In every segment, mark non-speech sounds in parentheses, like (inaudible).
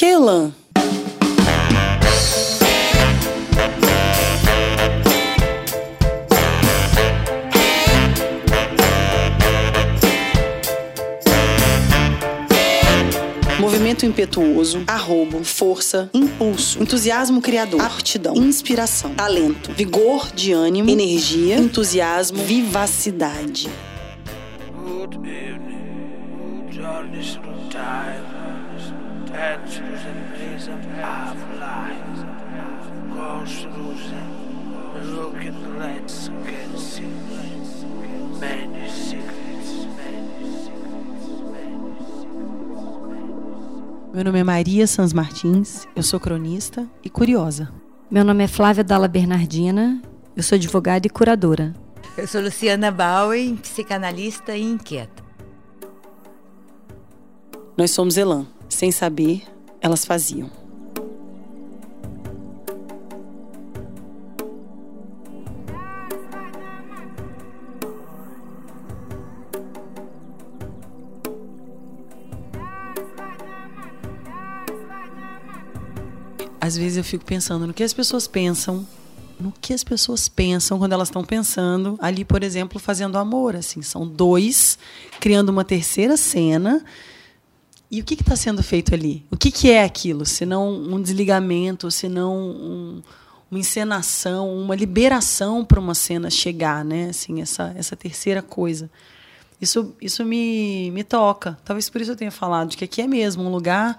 que é Elan? Movimento impetuoso, arrobo, força, impulso, entusiasmo criador, aptidão, inspiração, talento, vigor de ânimo, energia, entusiasmo, vivacidade. Good evening, journeys many secrets, many secrets, Meu nome é Maria Sans Martins, eu sou cronista e curiosa. Meu nome é Flávia Dalla Bernardina, eu sou advogada e curadora. Eu sou Luciana Bowen, psicanalista e inquieta. Nós somos Elan. Sem saber, elas faziam. Às vezes eu fico pensando no que as pessoas pensam, no que as pessoas pensam quando elas estão pensando ali, por exemplo, fazendo amor. Assim, são dois criando uma terceira cena. E o que está sendo feito ali? O que, que é aquilo? Se não um desligamento, se não um, uma encenação, uma liberação para uma cena chegar, né? Assim, essa, essa terceira coisa. Isso, isso me, me toca. Talvez por isso eu tenha falado de que aqui é mesmo um lugar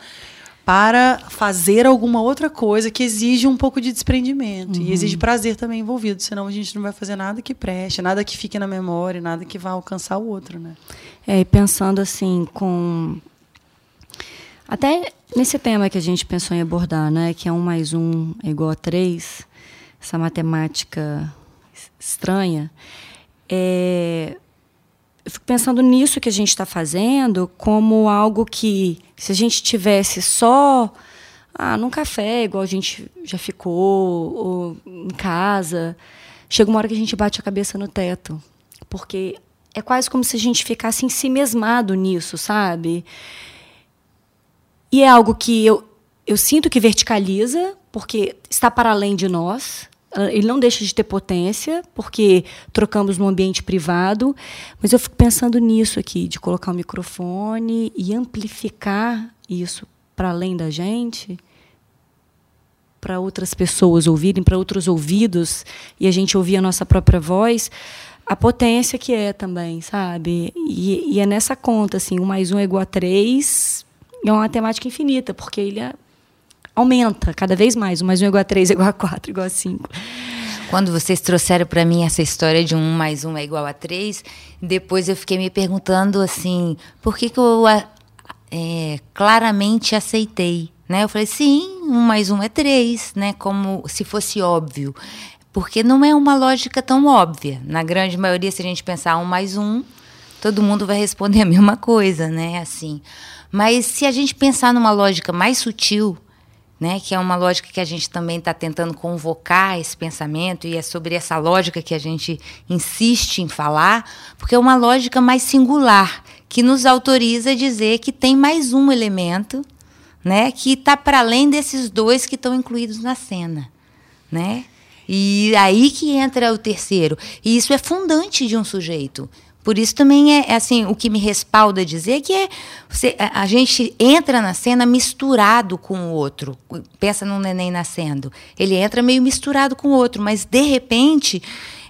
para fazer alguma outra coisa que exige um pouco de desprendimento Uhum. e exige prazer também envolvido, senão a gente não vai fazer nada que preste, nada que fique na memória, nada que vá alcançar o outro, né? É, e pensando assim, com. Até nesse tema que a gente pensou em abordar, né? Que é um mais um é igual a três, essa matemática es- estranha. É, eu fico pensando nisso que a gente está fazendo como algo que, se a gente tivesse só ah, num café, igual a gente já ficou, ou em casa, chega uma hora que a gente bate a cabeça no teto. Porque é quase como se a gente ficasse ensimesmado nisso, sabe? E é algo que eu, eu sinto que verticaliza, porque está para além de nós. Ele não deixa de ter potência, porque trocamos no ambiente privado. Mas eu fico pensando nisso aqui, de colocar o microfone e amplificar isso para além da gente, para outras pessoas ouvirem, para outros ouvidos, e a gente ouvir a nossa própria voz. A potência que é também, sabe? E, e é nessa conta, assim, um mais um é igual a três, é uma matemática infinita, porque ele é- aumenta cada vez mais. Um mais um é igual a três, é igual a quatro, igual a cinco. Quando vocês trouxeram para mim essa história de um mais um é igual a três, depois eu fiquei me perguntando assim, por que, que eu é, claramente aceitei? Né? Eu falei, sim, um mais um é três, né? como se fosse óbvio. Porque não é uma lógica tão óbvia. Na grande maioria, se a gente pensar um mais um, todo mundo vai responder a mesma coisa, né? Assim. Mas se a gente pensar numa lógica mais sutil, né, que é uma lógica que a gente também está tentando convocar esse pensamento, e é sobre essa lógica que a gente insiste em falar, porque é uma lógica mais singular, que nos autoriza a dizer que tem mais um elemento né, que está para além desses dois que estão incluídos na cena. Né? E aí que entra o terceiro. E isso é fundante de um sujeito. Por isso também é, é assim, o que me respalda dizer que é você, a, gente entra na cena misturado com o outro. Pensa num neném nascendo. Ele entra meio misturado com o outro, mas de repente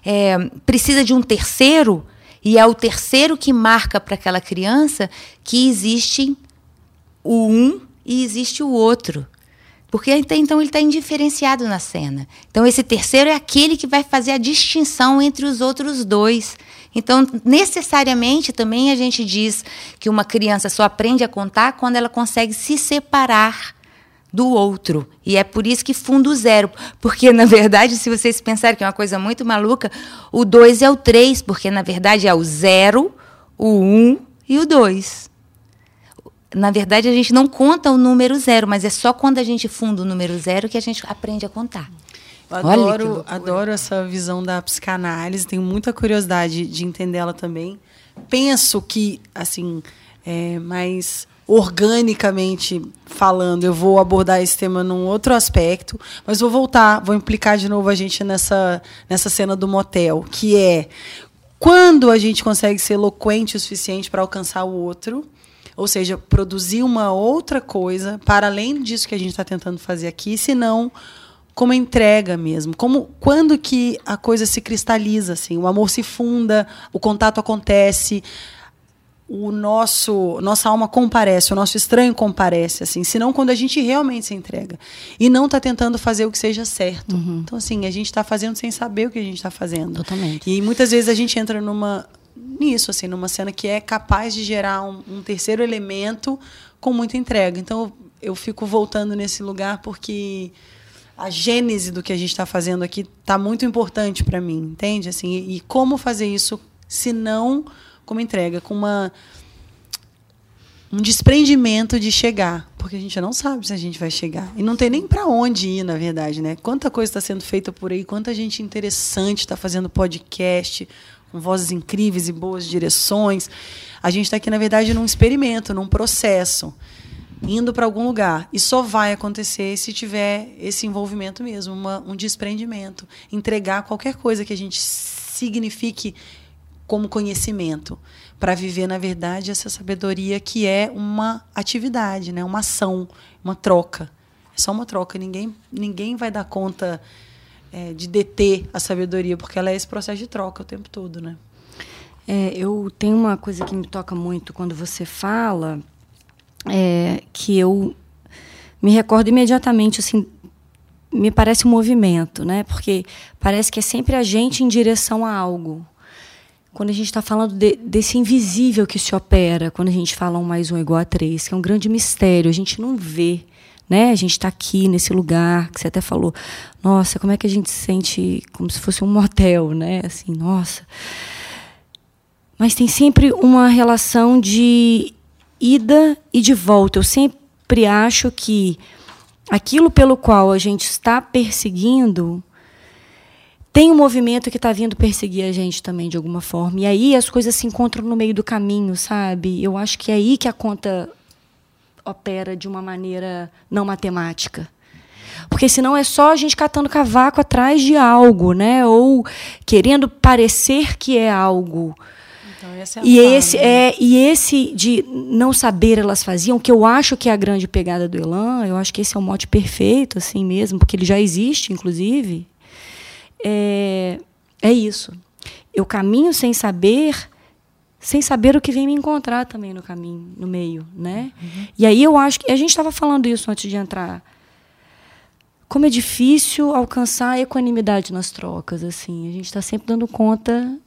é, precisa de um terceiro, e é o terceiro que marca para aquela criança que existe o um e existe o outro. Porque então ele está indiferenciado na cena. Então esse terceiro é aquele que vai fazer a distinção entre os outros dois. Então, necessariamente também a gente diz que uma criança só aprende a contar quando ela consegue se separar do outro. E é por isso que fundo zero. Porque, na verdade, se vocês pensarem que é uma coisa muito maluca, o 2 é o 3, porque, na verdade, é o 0, o 1 um e o 2. Na verdade, a gente não conta o número zero, mas é só quando a gente funda o número zero que a gente aprende a contar. Adoro, adoro essa visão da psicanálise, tenho muita curiosidade de entendê-la também. Penso que, assim, é, mas organicamente falando, eu vou abordar esse tema num outro aspecto, mas vou voltar, vou implicar de novo a gente nessa, nessa cena do motel, que é quando a gente consegue ser eloquente o suficiente para alcançar o outro, ou seja, produzir uma outra coisa para além disso que a gente está tentando fazer aqui, senão como entrega mesmo, como quando que a coisa se cristaliza assim, o amor se funda, o contato acontece, o nosso nossa alma comparece, o nosso estranho comparece, assim, senão quando a gente realmente se entrega e não está tentando fazer o que seja certo. Uhum. Então assim a gente está fazendo sem saber o que a gente está fazendo. Totalmente. E muitas vezes a gente entra numa nisso, assim, numa cena que é capaz de gerar um, um terceiro elemento com muita entrega. Então eu fico voltando nesse lugar porque a gênese do que a gente está fazendo aqui está muito importante para mim, entende? Assim, e, e como fazer isso se não como entrega, com uma um desprendimento de chegar, porque a gente não sabe se a gente vai chegar e não tem nem para onde ir, na verdade, né? Quanta coisa está sendo feita por aí, quanta gente interessante está fazendo podcast com vozes incríveis e boas direções. A gente está aqui, na verdade, num experimento, num processo, indo para algum lugar e só vai acontecer se tiver esse envolvimento mesmo, uma, um desprendimento, entregar qualquer coisa que a gente signifique como conhecimento, para viver, na verdade, essa sabedoria que é uma atividade, né? uma ação, uma troca. É só uma troca. Ninguém, ninguém vai dar conta é, de deter a sabedoria, porque ela é esse processo de troca o tempo todo. Né? É, eu tenho uma coisa que me toca muito quando você fala, é, que eu me recordo imediatamente, assim, me parece um movimento, né? Porque parece que é sempre a gente em direção a algo quando a gente está falando de, desse invisível que se opera, quando a gente fala um mais um igual a três, que é um grande mistério, a gente não vê. Né? A gente está aqui nesse lugar que você até falou, nossa, como é que a gente se sente como se fosse um motel, né? Assim, nossa. Mas tem sempre uma relação de ida e de volta. Eu sempre acho que aquilo pelo qual a gente está perseguindo tem um movimento que está vindo perseguir a gente também de alguma forma. E aí as coisas se encontram no meio do caminho, sabe? Eu acho que é aí que a conta opera de uma maneira não matemática. Porque senão é só a gente catando cavaco atrás de algo, né? Ou querendo parecer que é algo. Então, é E esse, né? é, e esse de não saber elas faziam, que eu acho que é a grande pegada do Elan, eu acho que esse é o mote perfeito, assim mesmo, porque ele já existe, inclusive. É, é isso. Eu caminho sem saber, sem saber o que vem me encontrar também no caminho, no meio, né? E aí eu acho que a gente estava falando isso antes de entrar. Como é difícil alcançar a equanimidade nas trocas, assim. A gente está sempre dando conta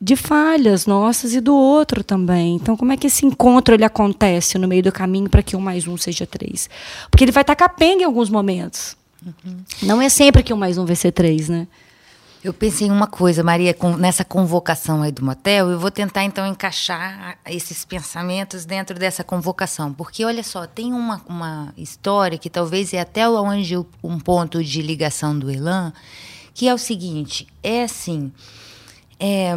de falhas nossas e do outro também. Então, como é que esse encontro ele acontece no meio do caminho para que um mais um seja três? Porque ele vai estar capenga em alguns momentos. Não é sempre que um mais um vai ser três, né? Eu pensei em uma coisa, Maria, com- nessa convocação aí do motel, eu vou tentar então encaixar esses pensamentos dentro dessa convocação. Porque, olha só, tem uma, uma história que talvez é até onde um ponto de ligação do Elan, que é o seguinte: é assim. é,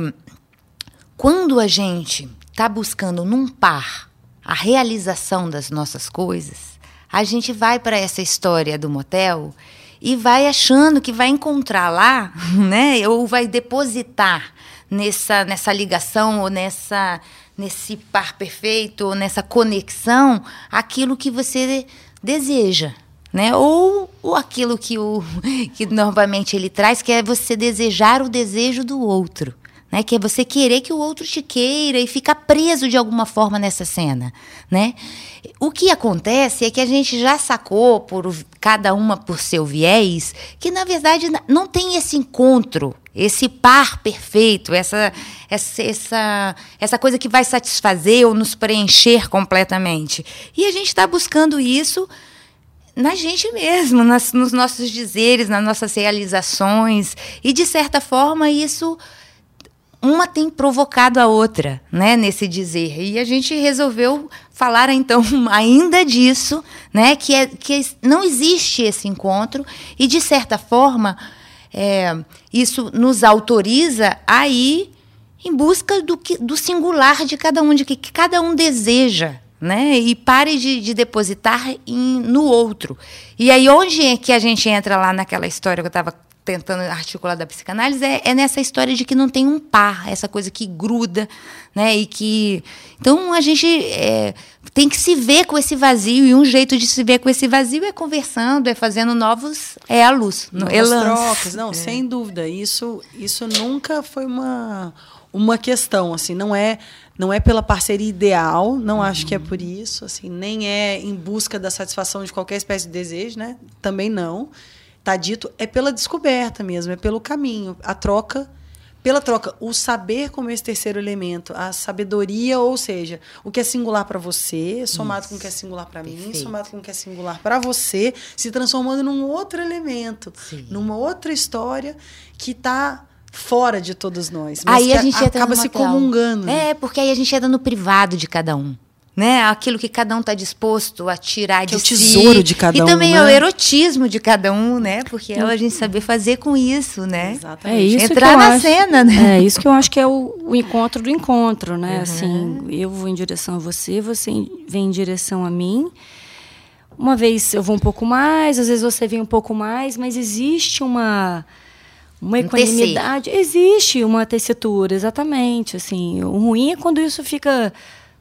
quando a gente está buscando num par a realização das nossas coisas, a gente vai para essa história do motel e vai achando que vai encontrar lá, (laughs) né? Ou vai depositar nessa, nessa ligação ou nessa nesse par perfeito ou nessa conexão aquilo que você deseja, né? Ou, ou aquilo que o (laughs) que normalmente ele traz, que é você desejar o desejo do outro, né? Que é você querer que o outro te queira e ficar preso de alguma forma nessa cena, né? O que acontece é que a gente já sacou por cada uma por seu viés, que na verdade não tem esse encontro, esse par perfeito, essa essa essa, essa coisa que vai satisfazer ou nos preencher completamente. E a gente está buscando isso na gente mesmo, nas- nos nossos dizeres, nas nossas realizações. E, de certa forma, isso uma tem provocado a outra, né, nesse dizer. E a gente resolveu falar então (laughs) ainda disso, né, que é que não existe esse encontro e de certa forma é, isso nos autoriza a ir em busca do, que, do singular de cada um, de que, que cada um deseja, né? E pare de, de depositar em, no outro. E aí, onde é que a gente entra lá naquela história que eu estava tentando articular da psicanálise é, é, nessa história de que não tem um par, essa coisa que gruda, né? E que então a gente é, tem que se ver com esse vazio e um jeito de se ver com esse vazio é conversando, é fazendo novos, é a luz, Novas trocas, não, (laughs) é. sem dúvida. Isso, isso nunca foi uma uma questão, assim, não é não é pela parceria ideal, não uhum. acho que é por isso, assim, nem é em busca da satisfação de qualquer espécie de desejo, né? Também não. Tá dito é pela descoberta mesmo, é pelo caminho, a troca pela troca, o saber como esse terceiro elemento, a sabedoria, ou seja, o que é singular para você, somado Isso. com o que é singular para mim, somado com o que é singular para você, se transformando num outro elemento, Sim. numa outra história que está fora de todos nós. Mas aí a gente acaba se comungando. É, porque aí a gente entra no privado de cada um. Né? Aquilo que cada um está disposto a tirar que de é o tesouro de cada e um. E também né? é o erotismo de cada um, né? Porque é a gente saber fazer com isso, né? Exatamente. É isso Entrar na acho, cena, né? É isso que eu acho que é o, o encontro do encontro, né? Uhum. Assim, eu vou em direção a você, você vem em direção a mim. Uma vez eu vou um pouco mais, às vezes você vem um pouco mais, mas existe uma uma equanimidade, um existe uma tessitura, exatamente, assim. O ruim é quando isso fica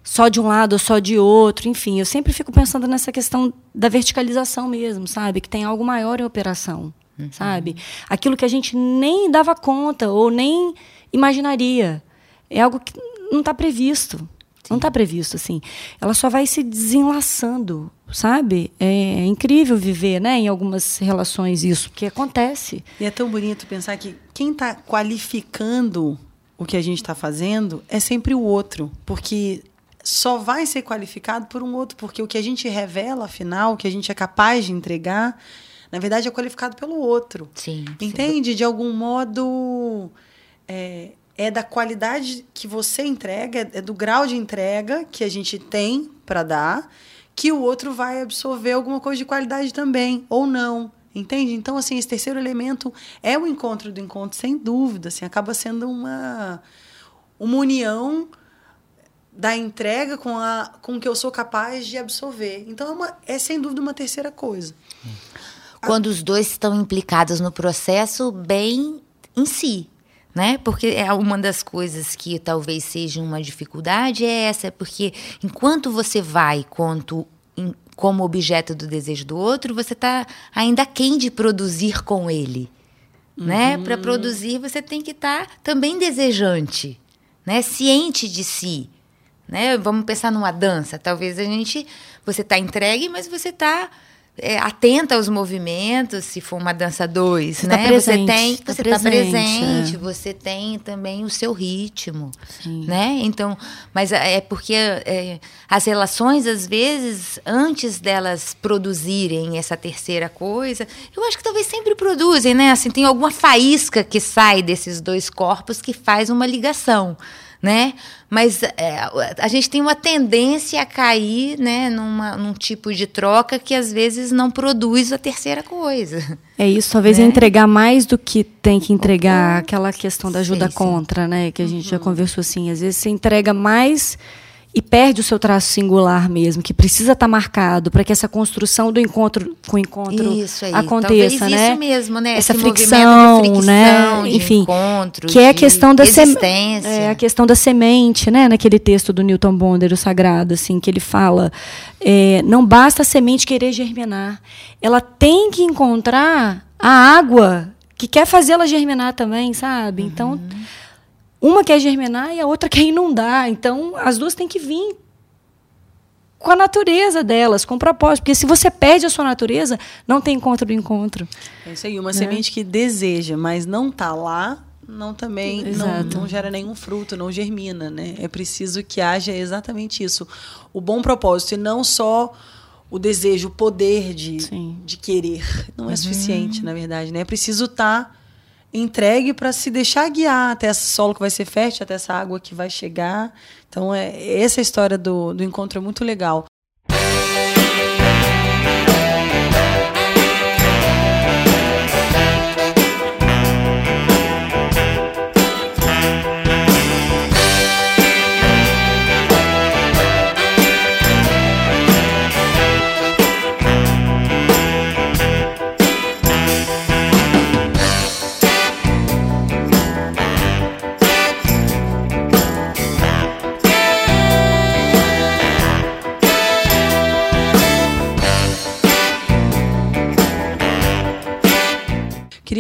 só de um lado ou só de outro, enfim, eu sempre fico pensando nessa questão da verticalização mesmo, sabe? Que tem algo maior em operação, uhum. sabe? Aquilo que a gente nem dava conta ou nem imaginaria. É algo que não está previsto. Sim. Não está previsto, assim. Ela só vai se desenlaçando, sabe? É, é incrível viver, né, em algumas relações isso, porque acontece. E é tão bonito pensar que quem está qualificando o que a gente está fazendo é sempre o outro, porque só vai ser qualificado por um outro, porque o que a gente revela, afinal, o que a gente é capaz de entregar, na verdade é qualificado pelo outro. Sim. Entende? Sim. De algum modo. É, é da qualidade que você entrega, é do grau de entrega que a gente tem para dar, que o outro vai absorver alguma coisa de qualidade também, ou não. Entende? Então, assim, esse terceiro elemento é o encontro do encontro, sem dúvida. Assim, acaba sendo uma, uma união da entrega com, a, com o que eu sou capaz de absorver. Então, é, uma, é sem dúvida uma terceira coisa. Quando a... os dois estão implicados no processo, bem em si. Né? Porque é uma das coisas que talvez seja uma dificuldade é essa, porque enquanto você vai quanto em, como objeto do desejo do outro, você está ainda quem de produzir com ele. Né? Uhum. Para produzir, você tem que estar tá também desejante, né? ciente de si né? Vamos pensar numa dança. Talvez a gente. Você está entregue, mas você está é, atenta aos movimentos, se for uma dança dois, você tá né? Tá presente, você tem, tá você está presente, é. você tem também o seu ritmo, Sim. né? Então, mas é, é porque é, as relações às vezes antes delas produzirem essa terceira coisa, eu acho que talvez sempre produzem, né? Assim, tem alguma faísca que sai desses dois corpos que faz uma ligação né? Mas é, a gente tem uma tendência a cair, né, numa, num tipo de troca que às vezes não produz a terceira coisa. É isso, talvez né? é entregar mais do que tem que entregar, aquela questão da ajuda sim, contra, sim. né, que a gente uhum. já conversou assim, às vezes você entrega mais e perde o seu traço singular mesmo, que precisa estar tá marcado para que essa construção do encontro com o encontro isso aí. aconteça, Talvez né? Isso mesmo, né? Essa fricção, fricção, né? Enfim, encontro, que é a questão da existência. É a questão da semente, né? Naquele texto do Newton Bonder, o Sagrado, assim, que ele fala, é, não basta a semente querer germinar, ela tem que encontrar a água que quer fazê-la germinar também, sabe? Então uhum. Uma quer germinar e a outra quer inundar. Então, as duas têm que vir com a natureza delas, com o propósito. Porque se você perde a sua natureza, não tem encontro do encontro. É isso aí. Uma né? semente que deseja, mas não está lá, não também não, não, gera nenhum fruto, não germina. Né? É preciso que haja exatamente isso. O bom propósito, e não só o desejo, o poder de, de querer. Não é uhum. suficiente, na verdade. Né? É preciso estar. Tá entregue para se deixar guiar até esse solo que vai ser fértil, até essa água que vai chegar. Então, é, essa história do, do encontro é muito legal.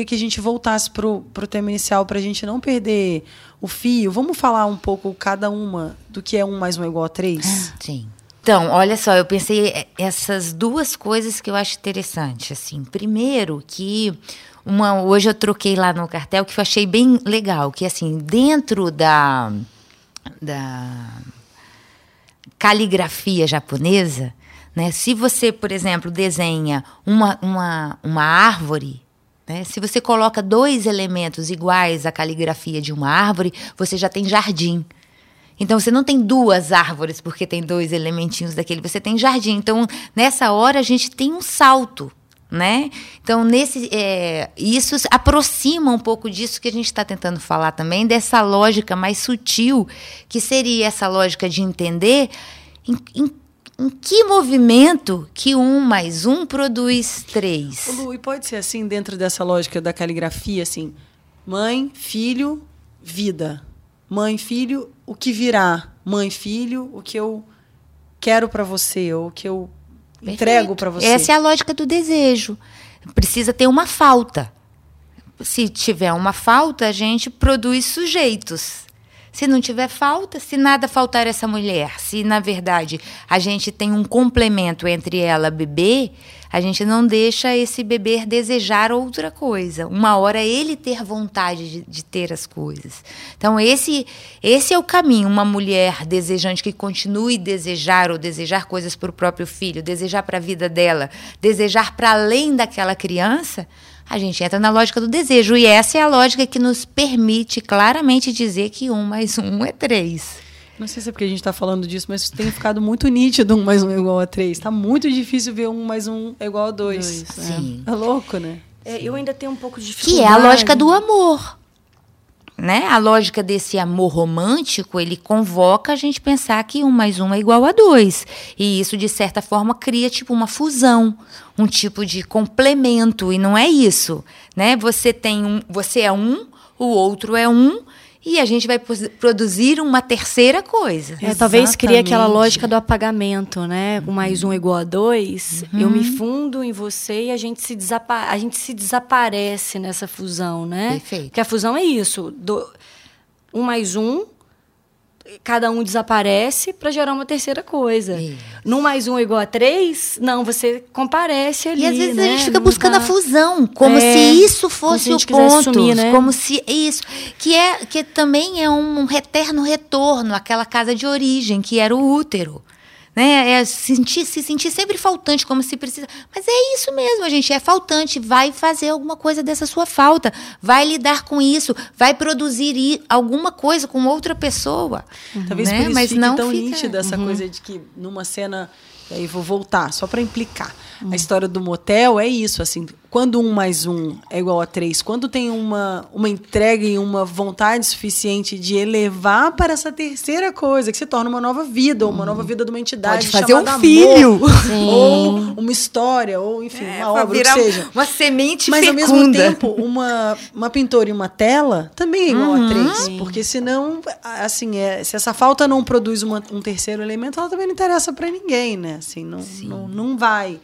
Queria que a gente voltasse pro, pro tema inicial para a gente não perder o fio. Vamos falar um pouco cada uma do que é um mais um igual a três? Sim. Então, olha só, eu pensei eh, essas duas coisas que eu acho interessante. Assim, primeiro que uma hoje eu troquei lá no cartel que eu achei bem legal, que assim dentro da da caligrafia japonesa, né? Se você, por exemplo, desenha uma, uma, uma árvore, né? se você coloca dois elementos iguais à caligrafia de uma árvore, você já tem jardim. Então você não tem duas árvores porque tem dois elementinhos daquele, você tem jardim. Então nessa hora a gente tem um salto, né? Então nesse é, isso aproxima um pouco disso que a gente está tentando falar também dessa lógica mais sutil que seria essa lógica de entender em, em, em que movimento que um mais um produz três. Ô, Lu, e pode ser assim dentro dessa lógica da caligrafia, assim, mãe, filho, vida. Mãe, filho, o que virá. Mãe, filho, o que eu quero para você, ou o que eu Perfeito. entrego para você. Essa é a lógica do desejo. Precisa ter uma falta. Se tiver uma falta, a gente produz sujeitos. Se não tiver falta, se nada faltar essa mulher, se na verdade a gente tem um complemento entre ela bebê, a gente não deixa esse bebê desejar outra coisa. Uma hora ele ter vontade de, de, ter as coisas. Então esse esse é o caminho. Uma mulher desejante que continue desejar ou desejar coisas para o próprio filho, desejar para a vida dela, desejar para além daquela criança a gente entra na lógica do desejo. E essa é a lógica que nos permite claramente dizer que um mais um é três. Não sei se é porque a gente está falando disso, mas tem ficado muito nítido um mais um é igual a três. Está muito difícil ver um mais um é igual a dois. Dois, Sim. É louco, né? É, eu ainda tenho um pouco de dificuldade. Que é a lógica do amor. Né? A lógica desse amor romântico, ele convoca a gente pensar que um mais um é igual a dois. E isso, de certa forma, cria tipo uma fusão, um tipo de complemento. E não é isso. Né? Você tem um, você é um, o outro é um, e a gente vai produzir uma terceira coisa. É, talvez crie aquela lógica do apagamento, né? Um mais um igual a dois. Uhum. Eu me fundo em você e a gente se, desapa a gente se desaparece nessa fusão, né? Perfeito. Porque a fusão é isso. Do, um mais um, cada um desaparece para gerar uma terceira coisa. Isso. Num mais um igual a três, não, você comparece ali. E às vezes né? a gente fica buscando tá- a fusão, como É, se isso fosse se o ponto, sumir, né? como se isso, que é que também é um eterno retorno àquela casa de origem, que era o útero. Né? É sentir, se sentir sempre faltante, como se precisa. Mas é isso mesmo, a gente é faltante. Vai fazer alguma coisa dessa sua falta. Vai lidar com isso. Vai produzir alguma coisa com outra pessoa. Talvez né? por isso Mas fique não tão fica- nítida essa coisa de que numa cena. E aí vou voltar, só para implicar. Hum. A história do motel é isso, assim, quando um mais um é igual a três, quando tem uma, uma entrega e uma vontade suficiente de elevar para essa terceira coisa, que se torna uma nova vida, ou uma nova vida de uma entidade. Pode fazer um chamada filho. Amor, ou uma história, ou enfim, É, uma obra, o que virar seja. Uma semente Mas ao mesmo fecunda. tempo, uma, uma pintura e uma tela também é igual Uhum. a três. Porque senão, assim, é, se essa falta não produz uma- um terceiro elemento, ela também não interessa para ninguém, né? Assim, não, não, não vai.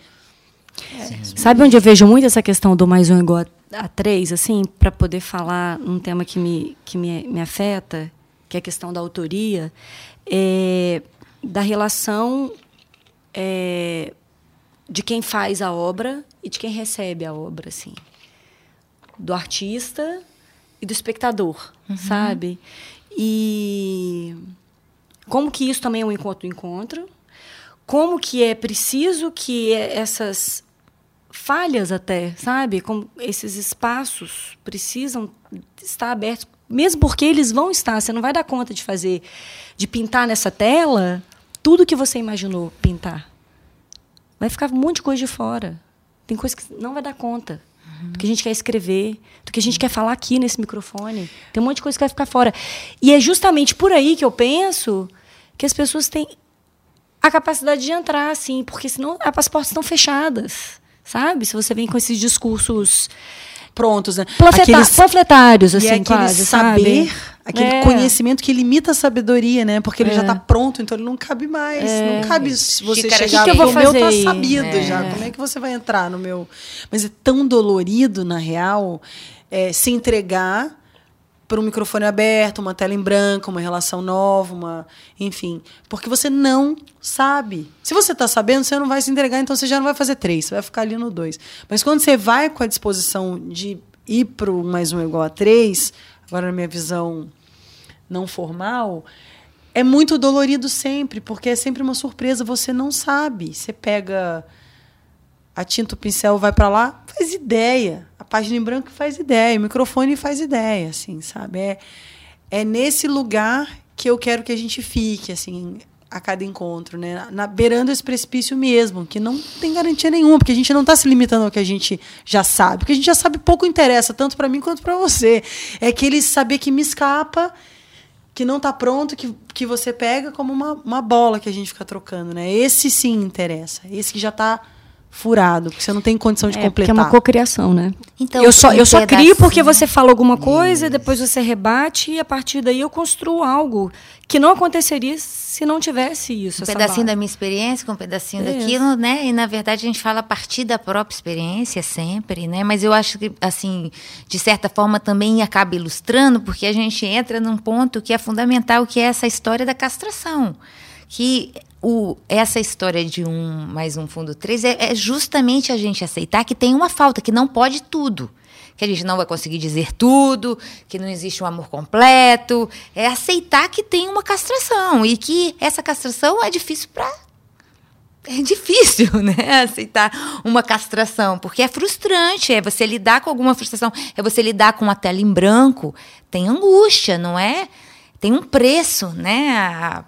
Sabe onde eu vejo muito essa questão do mais um igual a, a três, assim, para poder falar um tema que me, que me, me afeta, que é a questão da autoria, é, da relação é, de quem faz a obra e de quem recebe a obra, assim, do artista e do espectador, sabe? E como que isso também é um encontro encontro como que é preciso que essas falhas até, sabe? Como esses espaços precisam estar abertos, mesmo porque eles vão estar, você não vai dar conta de fazer, de pintar nessa tela tudo que você imaginou pintar. Vai ficar um monte de coisa de fora. Tem coisa que não vai dar conta. Do que a gente quer escrever, do que a gente quer falar aqui nesse microfone. Tem um monte de coisa que vai ficar fora. E é justamente por aí que eu penso que as pessoas têm a capacidade de entrar, assim, porque senão as portas estão fechadas, sabe? Se você vem com esses discursos prontos, né? Panfleta- Aqueles- panfletários, e assim, é aquele quase, saber, sabe? aquele É. conhecimento que limita a sabedoria, né? Porque ele já É. está pronto, então ele não cabe mais. Não cabe se você Xícara chegar e Que que eu vou o meu tá sabido É. já. Como é que você vai entrar no meu? Mas é tão dolorido, na real, é, se entregar para um microfone aberto, uma tela em branco, uma relação nova, uma, enfim, porque você não sabe. Se você está sabendo, você não vai se entregar, então você já não vai fazer três, você vai ficar ali no dois. Mas quando você vai com a disposição de ir para mais um igual a três, agora na minha visão não formal, é muito dolorido sempre, porque é sempre uma surpresa, você não sabe. Você pega a tinta, o pincel vai para lá, faz ideia. Página em branco faz ideia, o microfone faz ideia, assim, sabe? É, é nesse lugar que eu quero que a gente fique, assim, a cada encontro, né? Na, beirando esse precipício mesmo, que não tem garantia nenhuma, porque a gente não está se limitando ao que a gente já sabe, porque a gente já sabe pouco interessa, tanto para mim quanto para você. É aquele saber que me escapa que não está pronto, que, que você pega como uma, uma bola que a gente fica trocando, né? Esse sim interessa. Esse que já está furado, porque você não tem condição de É, porque é completar. uma cocriação, né? Então, eu só, eu só crio porque você fala alguma coisa, depois você rebate e a partir daí eu construo algo que não aconteceria se não tivesse isso. um pedacinho base. da minha experiência com um pedacinho Isso. daquilo, né? E na verdade a gente fala a partir da própria experiência sempre, né? Mas eu acho que assim, de certa forma também acaba ilustrando, porque a gente entra num ponto que é fundamental, que é essa história da castração. Que o, essa história de um mais um fundo três é, é justamente a gente aceitar que tem uma falta, que não pode tudo. Que a gente não vai conseguir dizer tudo, que não existe um amor completo. É aceitar que tem uma castração e que essa castração é difícil para é difícil, (laughs) né, aceitar uma castração, porque é frustrante, é você lidar com alguma frustração, é você lidar com uma tela em branco, tem angústia, não é? Tem um preço, né, a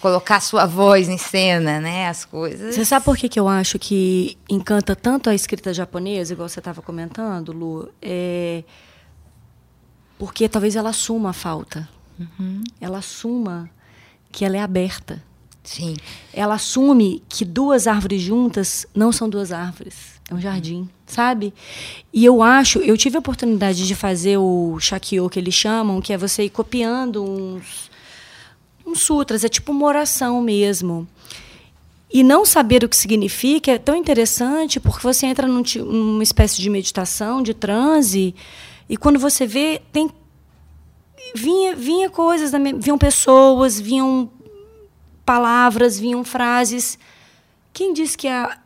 colocar sua voz em cena, né, as coisas. Você sabe por que, que eu acho que encanta tanto a escrita japonesa, igual você estava comentando, Lu? É porque talvez ela assuma a falta. Ela assuma que ela é aberta. Sim. Ela assume que duas árvores juntas não são duas árvores, é um jardim, sabe? E eu acho, eu tive a oportunidade de fazer o shakyo que eles chamam, que é você ir copiando uns, sutras, é tipo uma oração mesmo. E não saber o que significa é tão interessante porque você entra num numa espécie de meditação, de transe, e quando você vê, tem vinha, vinha coisas, vinham pessoas, vinham palavras, vinham frases. Quem disse que a,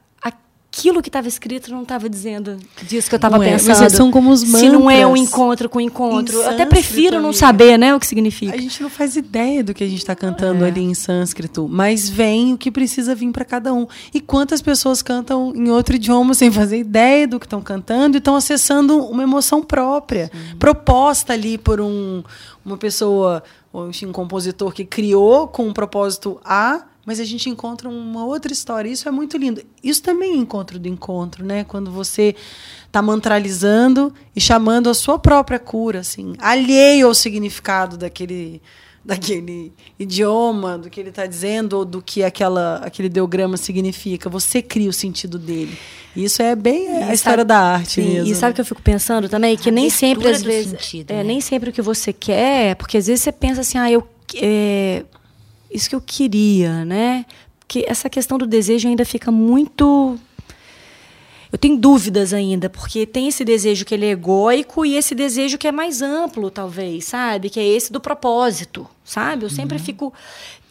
aquilo que estava escrito não estava dizendo disso que eu estava é, mas pensando? são como os Se não é um mantras encontro com encontro. Eu até prefiro não saber né, o que significa. A gente não faz ideia do que a gente está cantando ali em sânscrito, mas vem o que precisa vir para cada um. E quantas pessoas cantam em outro idioma sem fazer ideia do que estão cantando e estão acessando uma emoção própria, proposta ali por um, uma pessoa, ou um compositor que criou com um propósito A, mas a gente encontra uma outra história. Isso é muito lindo. Isso também é encontro do encontro, né? Quando você está mantralizando e chamando a sua própria cura, assim, alheio ao significado daquele daquele idioma, do que ele está dizendo ou do que aquela, aquele ideograma significa. Você cria o sentido dele. Isso é bem a história sabe- da arte sim, mesmo. E sabe o que eu fico pensando também? Que A nem sempre, às vezes. sentido, é, né? Nem sempre o que você quer, porque às vezes você pensa assim, ah, eu. É, isso que eu queria, né? Porque essa questão do desejo ainda fica muito. Eu tenho dúvidas ainda, porque tem esse desejo que ele é egóico e esse desejo que é mais amplo, talvez, sabe? Que é esse do propósito, sabe? Eu sempre fico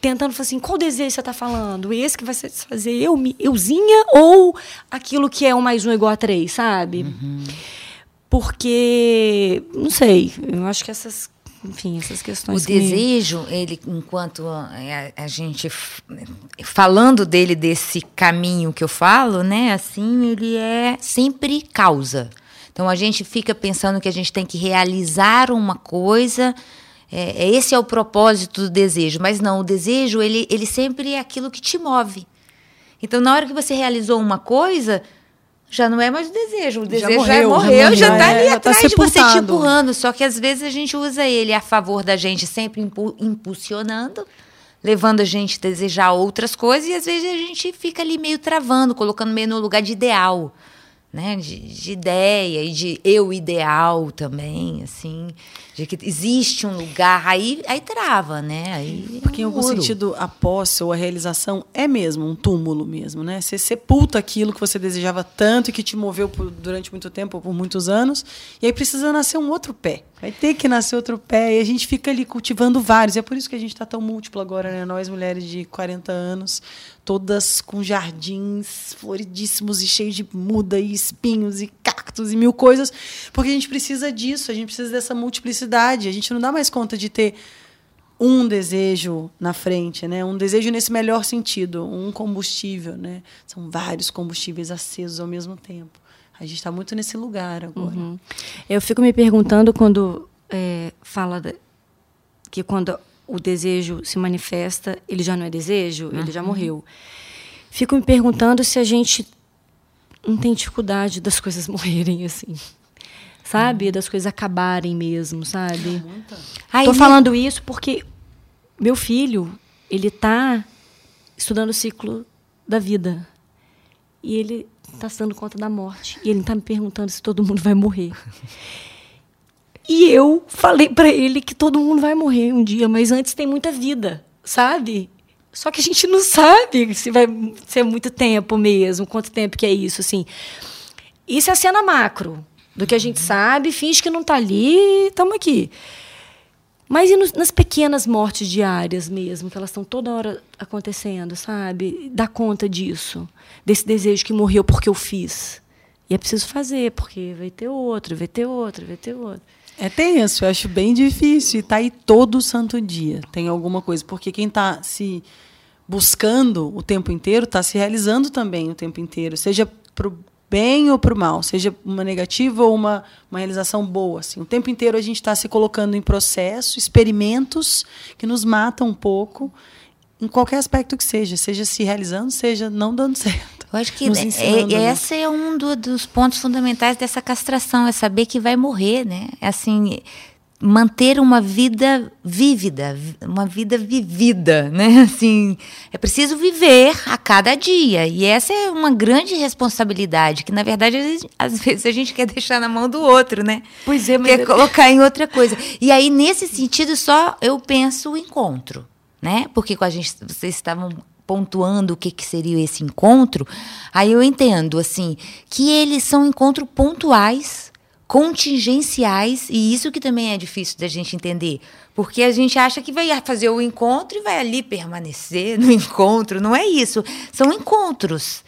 tentando falar assim, qual desejo você está falando? Esse que vai satisfazer eu, euzinha ou aquilo que é um mais um igual a três, sabe? Porque, não sei, eu acho que essas, enfim, essas O questões... me- desejo, ele, enquanto a, a gente falando dele desse caminho que eu falo, né? Assim, ele é sempre causa. Então a gente fica pensando que a gente tem que realizar uma coisa. É, é- esse é o propósito do desejo, mas não, o desejo ele, ele sempre é aquilo que te move. Então na hora que você realizou uma coisa, já não é mais o desejo, o desejo já, morreu, já morreu, já morreu, está é, ali já tá atrás de você te sepultado. empurrando. Só que às vezes a gente usa ele a favor da gente, sempre impu- impulsionando, levando a gente a desejar outras coisas, e às vezes a gente fica ali meio travando, colocando meio no lugar de ideal. Né, de, de, ideia e de eu ideal também, assim, de que existe um lugar, aí, aí trava, né? Aí Porque em algum muro. sentido a posse ou a realização é mesmo um túmulo mesmo, né? Você sepulta aquilo que você desejava tanto e que te moveu por, durante muito tempo, por muitos anos, e aí precisa nascer um outro pé. Vai ter que nascer outro pé e a gente fica ali cultivando vários. E é por isso que a gente está tão múltiplo agora, né? Nós mulheres de 40 anos, todas com jardins floridíssimos e cheios de muda e espinhos e cactos e mil coisas, porque a gente precisa disso, a gente precisa dessa multiplicidade. A gente não dá mais conta de ter um desejo na frente, né? Um desejo nesse melhor sentido, um combustível, né? São vários combustíveis acesos ao mesmo tempo. A gente está muito nesse lugar agora. Uhum. Eu fico me perguntando quando é, fala da, que quando o desejo se manifesta, ele já não é desejo, uhum. ele já morreu. Fico me perguntando se a gente não tem dificuldade das coisas (laughs) morrerem assim. Sabe? Uhum. Das coisas acabarem mesmo, sabe? Estou falando (laughs) isso porque meu filho, ele está estudando o ciclo da vida. E ele está se dando conta da morte. E ele está me perguntando se todo mundo vai morrer. (laughs) E eu falei para ele que todo mundo vai morrer um dia, mas antes tem muita vida, sabe? Só que a gente não sabe se vai ser muito tempo mesmo, quanto tempo que é isso, assim. Isso é a cena macro do que a gente sabe, finge que não está ali, estamos aqui. Mas e nos, nas pequenas mortes diárias mesmo, que elas estão toda hora acontecendo, sabe? Dá conta disso, desse desejo que morreu porque eu fiz. E é preciso fazer, porque vai ter outro, vai ter outro, vai ter outro. É tenso, eu acho bem difícil. E tá aí todo santo dia. Tem alguma coisa. Porque quem está se buscando o tempo inteiro está se realizando também o tempo inteiro. Seja para o bem ou para o mal, seja uma negativa ou uma, uma realização boa. Assim. O tempo inteiro a gente está se colocando em processo, experimentos que nos matam um pouco, em qualquer aspecto que seja, seja se realizando, seja não dando (laughs) certo. Eu acho que é, é, esse é um do, dos pontos fundamentais dessa castração, é saber que vai morrer, né? É assim, manter uma vida vívida, uma vida vivida, né? (laughs) Assim, é preciso viver a cada dia. E essa é uma grande responsabilidade, que na verdade às vezes a gente quer deixar na mão do outro, né? Pois é, mas quer colocar em outra coisa. E aí nesse sentido só eu penso o encontro, né? Porque com a gente vocês estavam pontuando o que, que seria esse encontro, aí eu entendo assim que eles são encontros pontuais contingenciais, e isso que também é difícil da gente entender, porque a gente acha que vai fazer o encontro e vai ali permanecer no (laughs) encontro, não é isso, são encontros.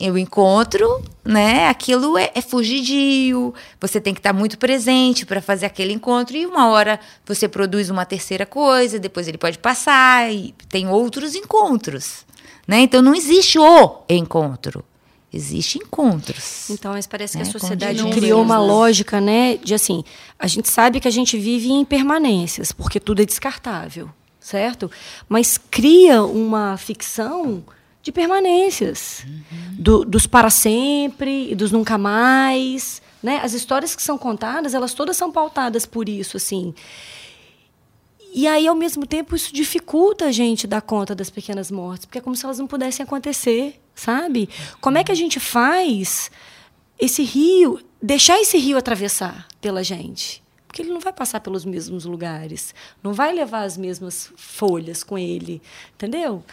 O encontro, né? Aquilo é, é fugidio, você tem que estar muito presente para fazer aquele encontro, e uma hora você produz uma terceira coisa, depois ele pode passar, e tem outros encontros. Né? Então não existe o encontro. Existem encontros. Então, mas parece né? que a sociedade criou uma lógica, né? De assim, a gente sabe que a gente vive em permanências, porque tudo é descartável, certo? Mas cria uma ficção de permanências, uhum. do, dos para sempre e dos nunca mais, né? As histórias que são contadas, elas todas são pautadas por isso, assim. E aí, ao mesmo tempo, isso dificulta a gente dar conta das pequenas mortes, porque é como se elas não pudessem acontecer, sabe? Como é que a gente faz esse rio, deixar esse rio atravessar pela gente? Porque ele não vai passar pelos mesmos lugares, não vai levar as mesmas folhas com ele, entendeu?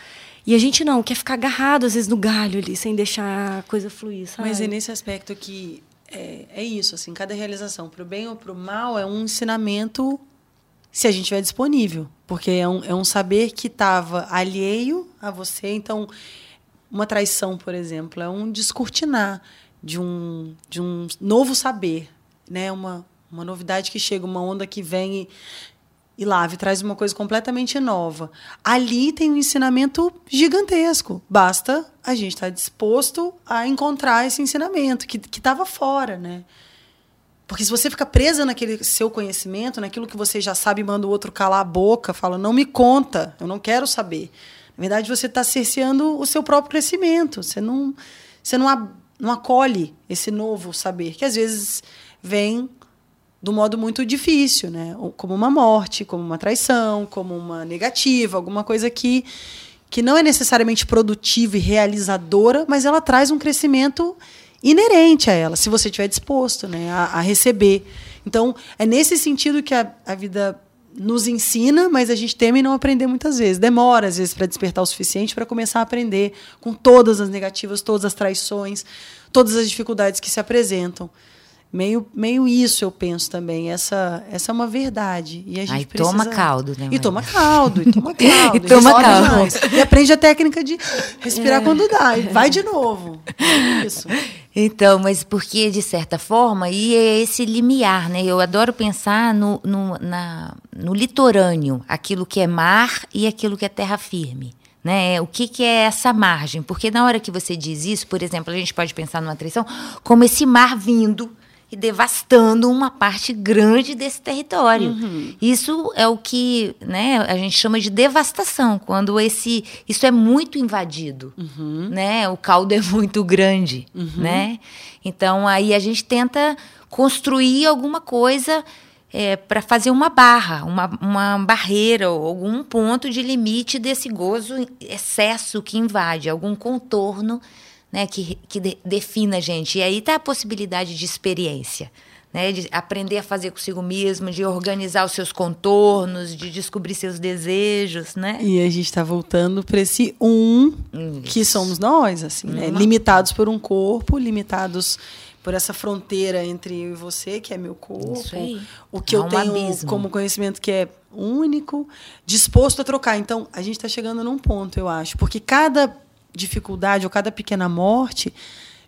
E a gente não, quer ficar agarrado, às vezes, no galho ali, sem deixar a coisa fluir, sabe? Mas é nesse aspecto que é, é isso, assim, cada realização, para o bem ou para o mal, é um ensinamento se a gente estiver disponível. Porque é um, é um saber que estava alheio a você. Então, uma traição, por exemplo, é um descortinar de um, de um novo saber. Né? Uma, uma novidade que chega, uma onda que vem e, e lave, traz uma coisa completamente nova. Ali tem um ensinamento gigantesco. Basta a gente estar disposto a encontrar esse ensinamento que estava fora. Né? Porque se você fica presa naquele seu conhecimento, naquilo que você já sabe, manda o outro calar a boca, fala, não me conta, eu não quero saber. Na verdade, você está cerceando o seu próprio crescimento. Você não, você não, não acolhe esse novo saber, que às vezes vem do modo muito difícil, né? como uma morte, como uma traição, como uma negativa, alguma coisa que, que não é necessariamente produtiva e realizadora, mas ela traz um crescimento inerente a ela, se você estiver disposto né, a, a, receber. Então, é nesse sentido que a, a vida nos ensina, mas a gente teme não aprender muitas vezes. Demora, às vezes, para despertar o suficiente para começar a aprender com todas as negativas, todas as traições, todas as dificuldades que se apresentam. Meio, meio isso eu penso também. Essa, essa é uma verdade. E a gente Aí precisa... toma caldo, né? E toma caldo, e toma (laughs) caldo. e toma caldo. Mais. E aprende a técnica de respirar é. quando dá. E vai de novo. É isso. Então, mas porque, de certa forma, e é esse limiar, né? Eu adoro pensar no, no, na, no litorâneo, aquilo que é mar e aquilo que é terra firme. Né? O que, que é essa margem? Porque na hora que você diz isso, por exemplo, a gente pode pensar numa traição como esse mar vindo e devastando uma parte grande desse território. Uhum. Isso é o que né, a gente chama de devastação, quando esse isso é muito invadido, uhum. né? O caldo é muito grande, uhum. né? Então aí a gente tenta construir alguma coisa é, para fazer uma barra, uma, uma barreira ou algum ponto de limite desse gozo excesso que invade, algum contorno né, que, que de, defina a gente. E aí está a possibilidade de experiência. Né, de aprender a fazer consigo mesmo, de organizar os seus contornos, de descobrir seus desejos, né? E a gente está voltando para esse um Isso. que somos nós, assim, né? limitados por um corpo, limitados por essa fronteira entre eu e você, que é meu corpo, o que Há eu um tenho abismo. como conhecimento que é único, disposto a trocar. Então, a gente está chegando num ponto, eu acho, porque cada dificuldade ou cada pequena morte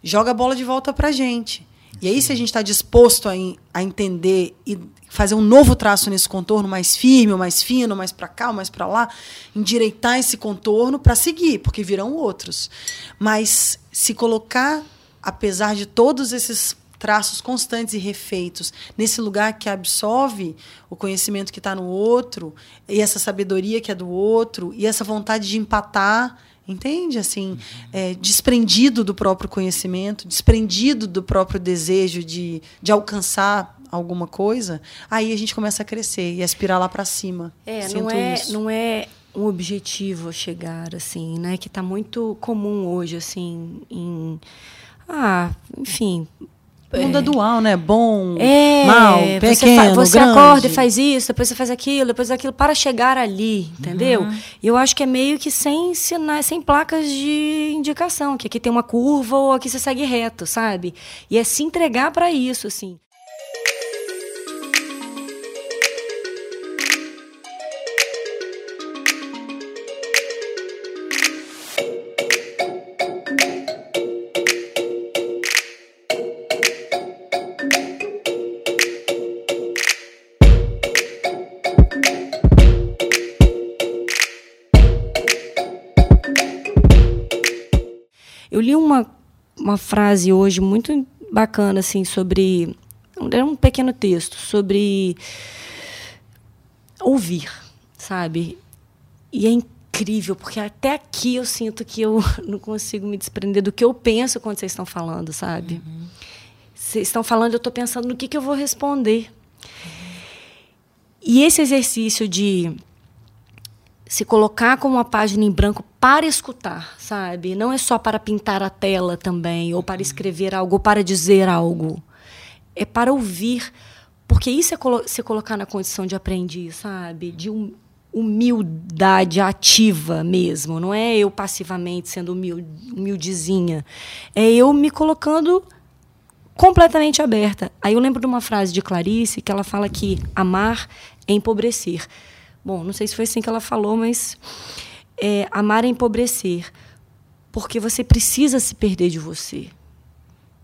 joga a bola de volta para a gente. E aí, se a gente está disposto a, a entender e fazer um novo traço nesse contorno mais firme, mais fino, mais para cá, mais para lá, endireitar esse contorno para seguir, porque virão outros. Mas se colocar, apesar de todos esses traços constantes e refeitos nesse lugar que absorve o conhecimento que está no outro e essa sabedoria que é do outro e essa vontade de empatar entende? Assim, é, desprendido do próprio conhecimento, desprendido do próprio desejo de, de alcançar alguma coisa, aí a gente começa a crescer e aspirar lá para cima. É, Sinto não é, isso. não é um objetivo chegar assim, né? Que está muito comum hoje, assim, em ah, enfim, mundo é dual, né? Bom, é, mal, pequeno, você, você acorda e faz isso, depois você faz aquilo, depois aquilo, para chegar ali, entendeu? Uhum. E eu acho que é meio que sem sinais, sem placas de indicação, que aqui tem uma curva ou aqui você segue reto, sabe? E é se entregar para isso, assim. Uma frase hoje muito bacana, assim, sobre. Era um pequeno texto sobre ouvir, sabe? E é incrível, porque até aqui eu sinto que eu (laughs) não consigo me desprender do que eu penso quando vocês estão falando, sabe? Uhum. Vocês estão falando, eu estou pensando no que, que eu vou responder. E esse exercício de se colocar como uma página em branco para escutar, sabe? Não é só para pintar a tela também, ou para escrever algo, ou para dizer algo. É para ouvir, porque isso é colo se colocar na condição de aprendiz, sabe? De um, humildade ativa mesmo. Não é eu passivamente sendo humilde, humildezinha. É eu me colocando completamente aberta. Aí eu lembro de uma frase de Clarice que ela fala que amar é empobrecer. Bom, não sei se foi assim que ela falou, mas é, amar é empobrecer. Porque você precisa se perder de você.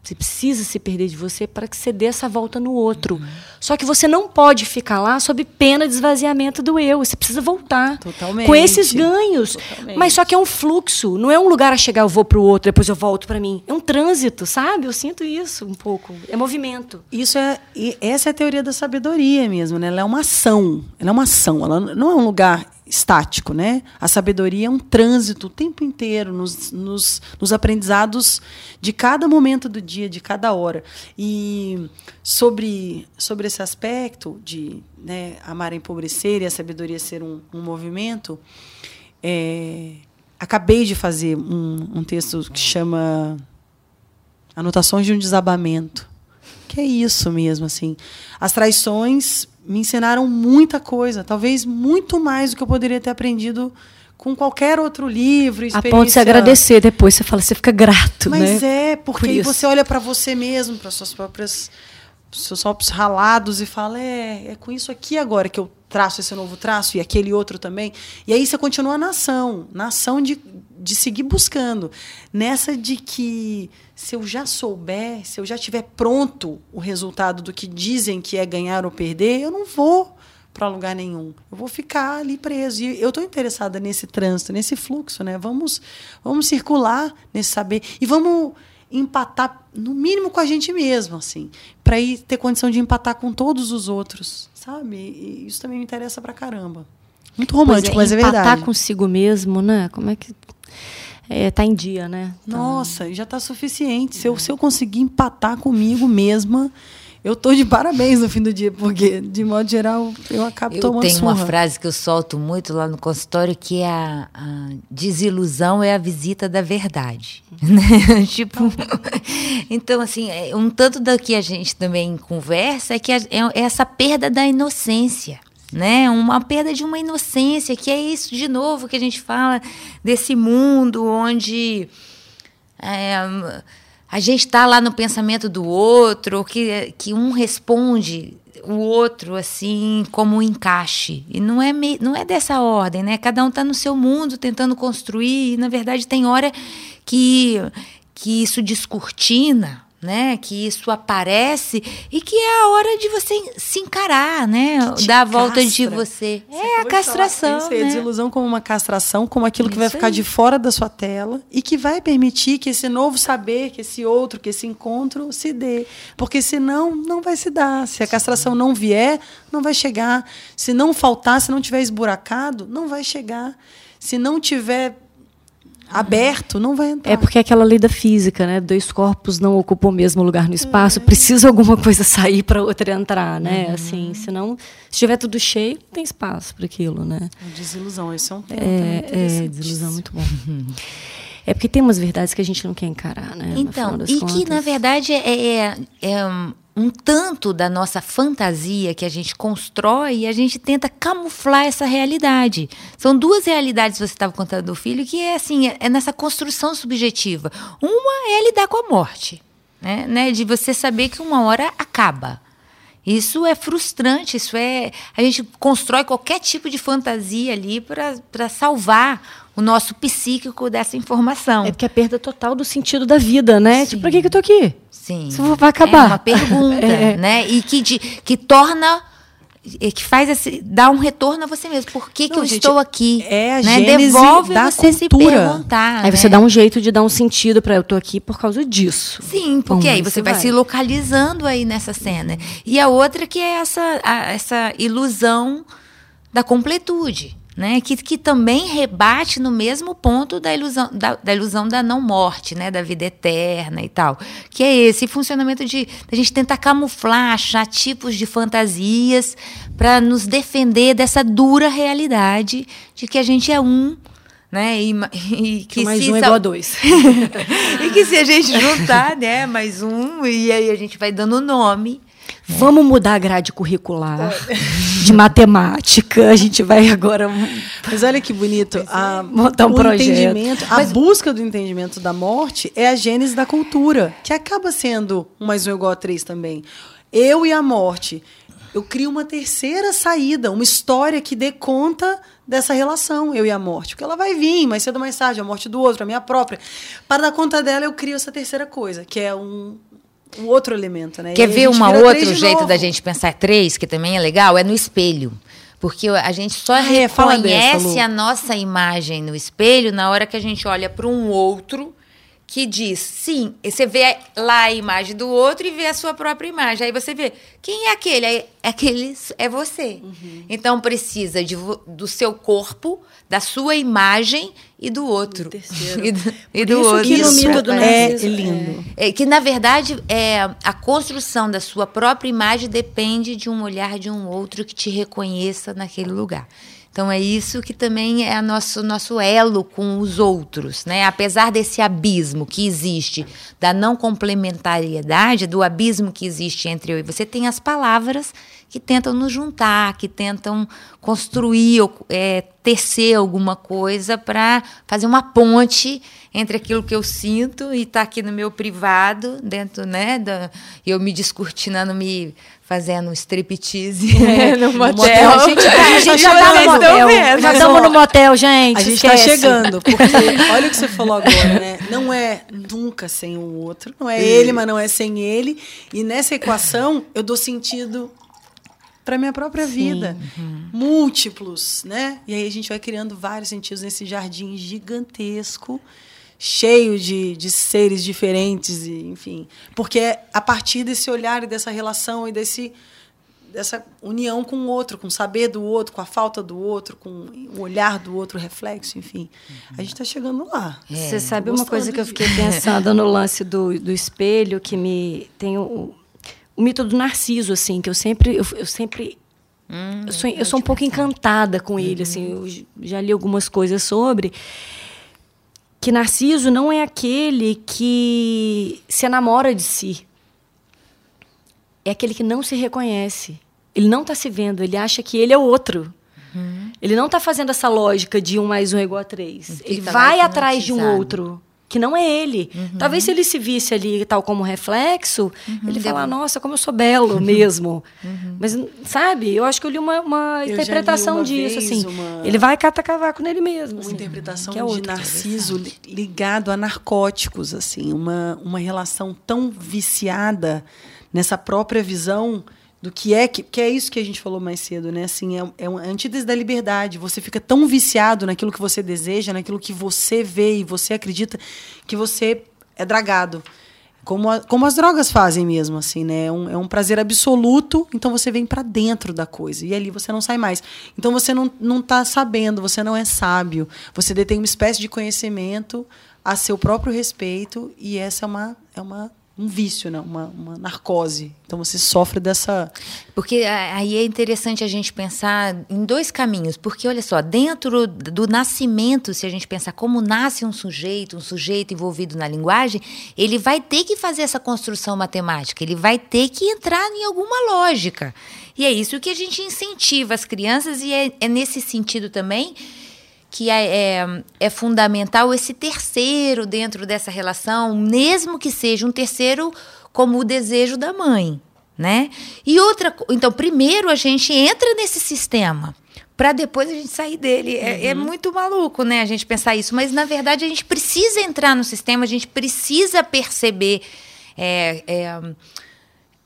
Você precisa se perder de você para que você dê essa volta no outro. Uhum. Só que você não pode ficar lá sob pena de esvaziamento do eu. Você precisa voltar. Totalmente. Com esses ganhos. Totalmente. Mas só que é um fluxo. Não é um lugar a chegar, eu vou para o outro, depois eu volto para mim. É um trânsito, sabe? Eu sinto isso um pouco. É movimento. Isso é. essa é a teoria da sabedoria mesmo, né? Ela é uma ação. Ela é uma ação. Ela não é um lugar estático, né? A sabedoria é um trânsito o tempo inteiro nos, nos, nos, aprendizados de cada momento do dia, de cada hora. E sobre, sobre esse aspecto de né, amar empobrecer e a sabedoria ser um, um movimento, é, acabei de fazer um, um texto que chama Anotações de um desabamento. Que é isso mesmo, assim. As traições me ensinaram muita coisa, talvez muito mais do que eu poderia ter aprendido com qualquer outro livro, A experiência. ponto de se agradecer depois, você fala, você fica grato, Mas né? é, porque Por aí você olha para você mesmo, para suas próprias seus próprios ralados e fala, é, é com isso aqui agora que eu traço esse novo traço e aquele outro também. E aí você continua na ação, na ação de, de seguir buscando. Nessa de que se eu já souber, se eu já tiver pronto o resultado do que dizem que é ganhar ou perder, eu não vou para lugar nenhum. Eu vou ficar ali preso. E eu estou interessada nesse trânsito, nesse fluxo, né? Vamos, vamos circular nesse saber e vamos empatar no mínimo com a gente mesmo, assim, para ir ter condição de empatar com todos os outros, sabe? E isso também me interessa pra caramba. Muito romântico, Pois mas é empatar verdade. consigo mesmo, né? Como é que. É, tá em dia, né? Tá- Nossa, já está suficiente. Se eu, se eu conseguir empatar comigo mesma, eu tô de parabéns no fim do dia, porque, de modo geral, eu acabo Eu tomando tenho surra. uma frase que eu solto muito lá no consultório que é a, a desilusão é a visita da verdade. né? (laughs) tipo, (laughs) então assim, é, um tanto da que a gente também conversa é que a- é essa perda da inocência. Né? Uma perda de uma inocência, que é isso de novo que a gente fala desse mundo onde é, a gente está lá no pensamento do outro, que, que um responde o outro assim como um encaixe. E não é, me- não é dessa ordem, né? Cada um está no seu mundo tentando construir, e na verdade tem hora que, que isso descortina. Né, que isso aparece e que é a hora de você se encarar, né? te Dar a volta de castra. você. Você é a de falar castração. Isso, é a né? desilusão como uma castração, como aquilo que vai ficar aí. de fora da sua tela e que vai permitir que esse novo saber, que esse outro, que esse encontro se dê. Porque senão, não vai se dar. Se a castração não vier, não vai chegar. Se não faltar, se não tiver esburacado, não vai chegar. Se não tiver aberto, não vai entrar. É porque é aquela lei da física, né? Dois corpos não ocupam o mesmo lugar no espaço, precisa alguma coisa sair para outra entrar, né? Assim, senão, se tiver tudo cheio, não tem espaço para aquilo, né? Desilusão, esse é um tema É, é desilusão muito bom. É porque tem umas verdades que a gente não quer encarar, né? Então, e que na contas. verdade é, é- é um, um tanto da nossa fantasia que a gente constrói e a gente tenta camuflar essa realidade. São duas realidades, você estava contando do filho, que é assim, é, é nessa construção subjetiva. Uma é lidar com a morte, né? né? De você saber que uma hora acaba. Isso é frustrante, isso é. A gente constrói qualquer tipo de fantasia ali para salvar o nosso psíquico dessa informação. É porque é a perda total do sentido da vida, né? Tipo, pra que, que eu tô aqui? Sim. Isso vai acabar. É uma pergunta, (laughs) É. né? E que, de- que torna. Que faz esse, dá um retorno a você mesmo. Por que, que Não, eu gente, estou aqui? é a né? Devolve da você se cultura. perguntar. Aí né? você dá um jeito de dar um sentido pra eu tô aqui por causa disso. Sim, porque Bom, aí você vai, vai. se localizando aí nessa cena. E a outra que é essa, a- essa ilusão da completude. Né, que, que também rebate no mesmo ponto da ilusão da, da ilusão da não morte, né, da vida eterna e tal, que é esse funcionamento de a gente tentar camuflar, achar tipos de fantasias para nos defender dessa dura realidade de que a gente é um, né, e, e que Que mais se um é igual a dois. (laughs) e que se a gente juntar, né, mais um, e aí a gente vai dando nome. Vamos mudar a grade curricular de matemática. A gente vai agora. Mas olha que bonito. A, montar um o projeto. entendimento, a busca do entendimento da morte é a gênese da cultura, que acaba sendo um mais um igual a três também. Eu e a morte. Eu crio uma terceira saída, uma história que dê conta dessa relação, eu e a morte. Porque ela vai vir mais cedo ou mais tarde, a morte do outro, a minha própria. Para dar conta dela, eu crio essa terceira coisa, que é um, um outro elemento. Né? Quer ver um outro jeito da gente pensar três, que também é legal? É no espelho. Porque a gente só Ah, é, reconhece dessa, a nossa imagem no espelho na hora que a gente olha para um outro que diz, sim, e você vê lá a imagem do outro e vê a sua própria imagem. Aí você vê, quem é aquele? Aí, aquele é você. Uhum. Então precisa de, do seu corpo, da sua imagem e do outro. e do, (laughs) e do outro. Isso do é Narciso, lindo. É, que na verdade é a construção da sua própria imagem depende de um olhar de um outro que te reconheça naquele lugar. Então é isso que também é o nosso, nosso elo com os outros, né? Apesar desse abismo que existe, da não complementariedade, do abismo que existe entre eu e você, tem as palavras que tentam nos juntar, que tentam construir, é, tecer alguma coisa para fazer uma ponte entre aquilo que eu sinto e está aqui no meu privado, dentro, né? Da, eu me descortinando, me fazendo um striptease é, (laughs) no motel. A gente, (laughs) a gente já está no motel. Já estamos no motel, gente. A gente está chegando, porque (laughs) olha o que você falou agora, né? Não é nunca sem o outro, não é ele, mas não é sem ele. E nessa equação eu dou sentido para minha própria Sim. vida. Uhum. Múltiplos, né? E aí a gente vai criando vários sentidos nesse jardim gigantesco, cheio de, de seres diferentes, e, enfim. Porque é a partir desse olhar e dessa relação e desse dessa união com o outro, com o saber do outro, com a falta do outro, com o olhar do outro, o reflexo, enfim. A gente está chegando lá. É, Você sabe uma coisa que eu fiquei pensando no lance do, do espelho, que me tem o, o mito do Narciso, assim, que eu sempre. Eu, eu sempre hum, eu, sou, eu sou um pouco encantada com ele, assim, eu já li algumas coisas sobre. Que Narciso não é aquele que se enamora de si. É aquele que não se reconhece. Ele não está se vendo, ele acha que ele é outro. Uhum. Ele não está fazendo essa lógica de um mais um é igual a três. Ele tá vai atrás de um outro que não é ele. Uhum. Talvez se ele se visse ali tal como reflexo, uhum. ele falar, nossa, como eu sou belo (laughs) mesmo. Uhum. Mas, sabe, eu acho que eu li uma, uma interpretação uma disso, assim. Uma... Ele vai catar cavaco nele mesmo. Uma assim, interpretação é de Narciso ligado a narcóticos, assim. Uma, uma relação tão viciada nessa própria visão do que é que, que é isso que a gente falou mais cedo, né? Assim, é, é uma antítese da liberdade. Você fica tão viciado naquilo que você deseja, naquilo que você vê e você acredita que você é dragado. Como, a, como as drogas fazem mesmo, assim, né? É um, é um prazer absoluto, então você vem para dentro da coisa. E ali você não sai mais. Então você não, não tá sabendo, você não é sábio. Você detém uma espécie de conhecimento a seu próprio respeito, e essa é uma, é uma um vício, né? uma, uma narcose. Então você sofre dessa. Porque aí é interessante a gente pensar em dois caminhos. Porque, olha só, dentro do nascimento, se a gente pensar como nasce um sujeito, um sujeito envolvido na linguagem, ele vai ter que fazer essa construção matemática, ele vai ter que entrar em alguma lógica. E é isso que a gente incentiva as crianças, e é, é nesse sentido também que é, é, é, fundamental esse terceiro dentro dessa relação, mesmo que seja um terceiro como o desejo da mãe, né? E outra, então, primeiro a gente entra nesse sistema para depois a gente sair dele. É, é, uhum. muito maluco, né? A gente pensar isso, mas na verdade a gente precisa entrar no sistema, a gente precisa perceber. É, é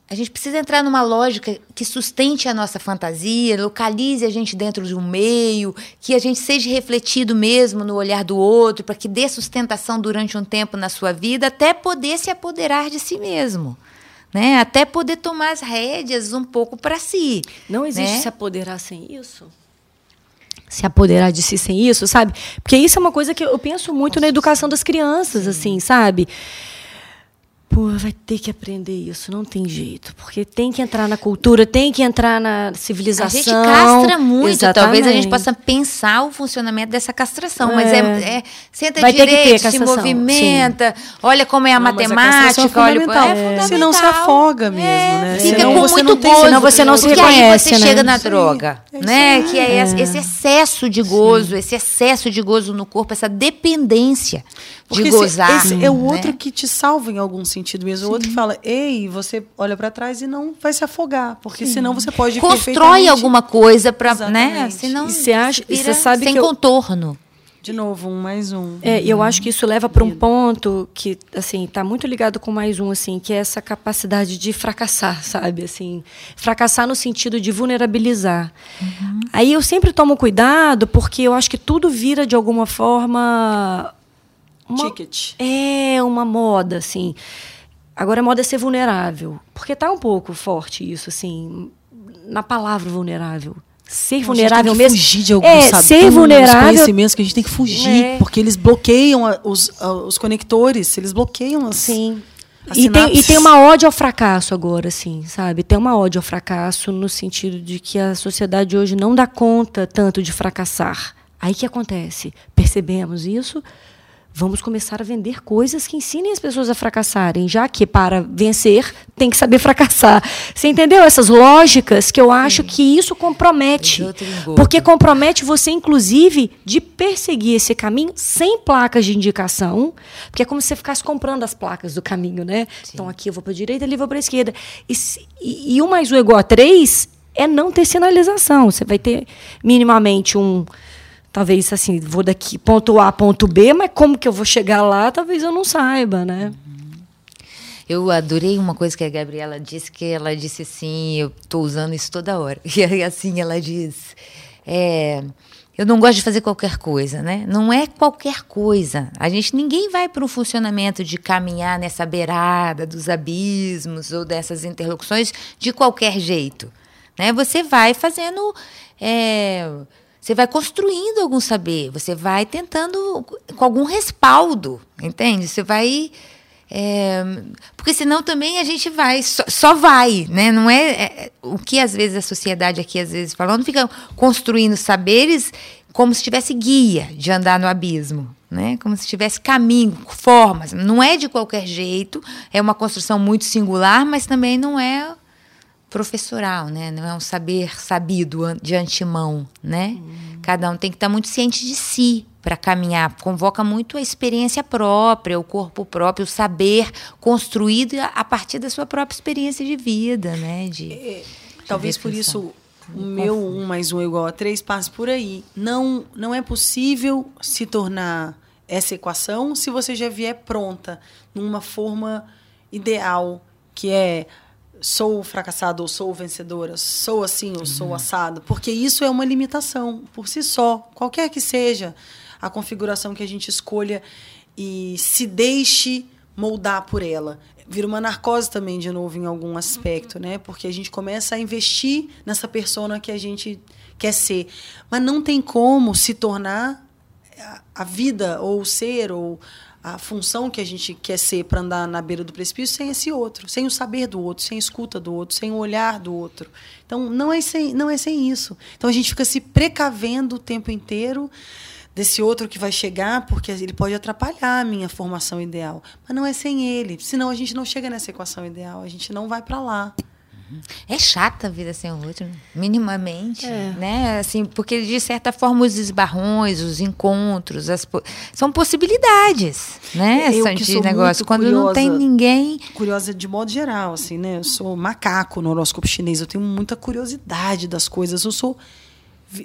a gente precisa entrar numa lógica que sustente a nossa fantasia, localize a gente dentro de um meio, que a gente seja refletido mesmo no olhar do outro, para que dê sustentação durante um tempo na sua vida, até poder se apoderar de si mesmo. Né? Até poder tomar as rédeas um pouco para si. Não existe né? se apoderar sem isso? se apoderar de si sem isso, sabe? Porque isso é uma coisa que eu penso muito Nossa, na educação das crianças, assim, sabe? Pô, vai ter que aprender isso, não tem jeito. Porque tem que entrar na cultura, tem que entrar na civilização. A gente castra muito, Exatamente. talvez a gente possa pensar o funcionamento dessa castração. É. Mas é, é senta vai direito, se movimenta, Sim. olha como é a não, matemática, a é olha. É, fundamental. Se não se afoga mesmo, é. né? Fica senão com você muito não gozo. Senão você não se reconhece, aí você né? chega na droga, Sim. né? Que é, esse excesso de gozo, esse excesso de gozo no corpo, essa dependência de Porque gozar. Esse, esse é o né? outro que te salva em algum sentido mesmo. Sim. O outro que fala, ei, você olha para trás e não vai se afogar. Porque Sim. senão você pode. Constrói alguma coisa para. Né? Senão e você acha, você sabe sem que contorno. De novo, um mais um. É, e eu acho que isso leva para um ponto que, assim, está muito ligado com mais um, assim, que é essa capacidade de fracassar, sabe? Assim, fracassar no sentido de vulnerabilizar. Uhum. Aí eu sempre tomo cuidado, porque eu acho que tudo vira, de alguma forma, uma, Ticket. É, uma moda, assim. Agora, a moda é ser vulnerável. Porque tá um pouco forte isso, assim, na palavra vulnerável. Ser vulnerável mesmo. fugir de alguns é, ser vulnerável. conhecimentos que a gente tem que fugir, é. porque eles bloqueiam os, os conectores, eles bloqueiam as. Sim. As E tem, e tem uma ódio ao fracasso agora, assim, sabe? Tem uma ódio ao fracasso no sentido de que a sociedade hoje não dá conta tanto de fracassar. Aí que acontece? Percebemos isso, vamos começar a vender coisas que ensinem as pessoas a fracassarem, já que para vencer tem que saber (laughs) fracassar. Você entendeu essas lógicas que eu acho que isso compromete? É. Porque compromete você, inclusive, de perseguir esse caminho sem placas de indicação, porque é como se você ficasse comprando as placas do caminho, né? Então aqui eu vou para a direita, ali eu vou para a esquerda. E, se- e, e um mais um igual a três é não ter sinalização. Você vai ter minimamente um. Talvez assim, vou daqui ponto A, ponto B, mas como que eu vou chegar lá, talvez eu não saiba, né? Eu adorei uma coisa que a Gabriela disse, que ela disse assim, eu estou usando isso toda hora. (laughs) E assim, ela diz, é, eu não gosto de fazer qualquer coisa, né? Não é qualquer coisa. A gente, ninguém vai para um funcionamento de caminhar nessa beirada dos abismos ou dessas interlocuções de qualquer jeito, né? Você vai fazendo... é, você vai construindo algum saber, você vai tentando com algum respaldo, entende? Você vai é, porque senão também a gente vai, só, só vai, né? Não é, é- o que às vezes a sociedade aqui às vezes falando, fica construindo saberes como se tivesse guia de andar no abismo, né? Como se tivesse caminho, formas. Não é de qualquer jeito, é uma construção muito singular, mas também não é professoral, né? Não é um saber sabido de antemão, né? Cada um tem que estar muito ciente de si para caminhar. Convoca muito a experiência própria, o corpo próprio, o saber construído a partir da sua própria experiência de vida, né? De, de Talvez por isso o meu um mais um é igual a três passe por aí. Não, não é possível se tornar essa equação se você já vier pronta, numa forma ideal, que é sou fracassado ou sou vencedora, sou assim ou sou assado, porque isso é uma limitação por si só, qualquer que seja a configuração que a gente escolha e se deixe moldar por ela. Vira uma narcose também, de novo, em algum aspecto, né? Porque a gente começa a investir nessa persona que a gente quer ser. Mas não tem como se tornar a- vida, ou o ser, ou a função que a gente quer ser para andar na beira do precipício sem esse outro, sem o saber do outro, sem a escuta do outro, sem o olhar do outro. Então, não é sem, não é sem isso. Então, a gente fica se precavendo o tempo inteiro desse outro que vai chegar, porque ele pode atrapalhar a minha formação ideal. Mas não é sem ele. Senão, a gente não chega nessa equação ideal, a gente não vai para lá. É chata a vida sem o outro, minimamente, É. né? Assim, porque de certa forma os esbarrões, os encontros, as po- são possibilidades, né? Eu São que de sou negócio quando não tem curiosa. ninguém. curiosa de modo geral, assim, né? Eu sou macaco no horóscopo chinês, eu tenho muita curiosidade das coisas. Eu sou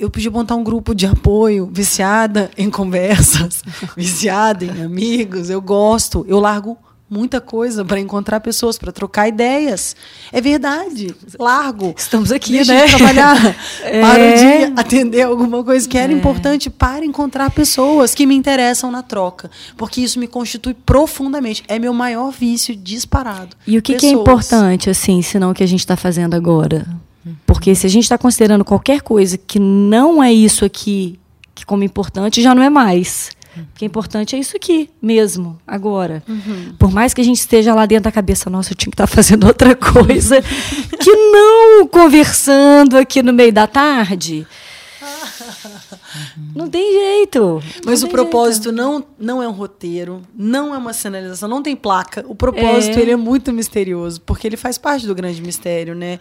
eu podia montar um grupo de apoio, viciada em conversas, (laughs) viciada em amigos. Eu gosto, eu largo muita coisa para encontrar pessoas, para trocar ideias. É verdade. Largo. Estamos aqui, Deixa né? de trabalhar. (laughs) É. Paro de atender alguma coisa que era importante para encontrar pessoas que me interessam na troca. Porque isso me constitui profundamente. É meu maior vício disparado. E o que, que é importante, assim, senão o que a gente está fazendo agora? Porque se a gente está considerando qualquer coisa que não é isso aqui que como importante, já não é mais. O que é importante é isso aqui mesmo, agora. Por mais que a gente esteja lá dentro da cabeça, nossa, eu tinha que estar (laughs) fazendo outra coisa, que não conversando aqui no meio da tarde. (laughs) Não tem jeito. Mas Não o tem propósito não, não é um roteiro, não é uma sinalização, não tem placa. O propósito É. ele é muito misterioso, porque ele faz parte do grande mistério, né?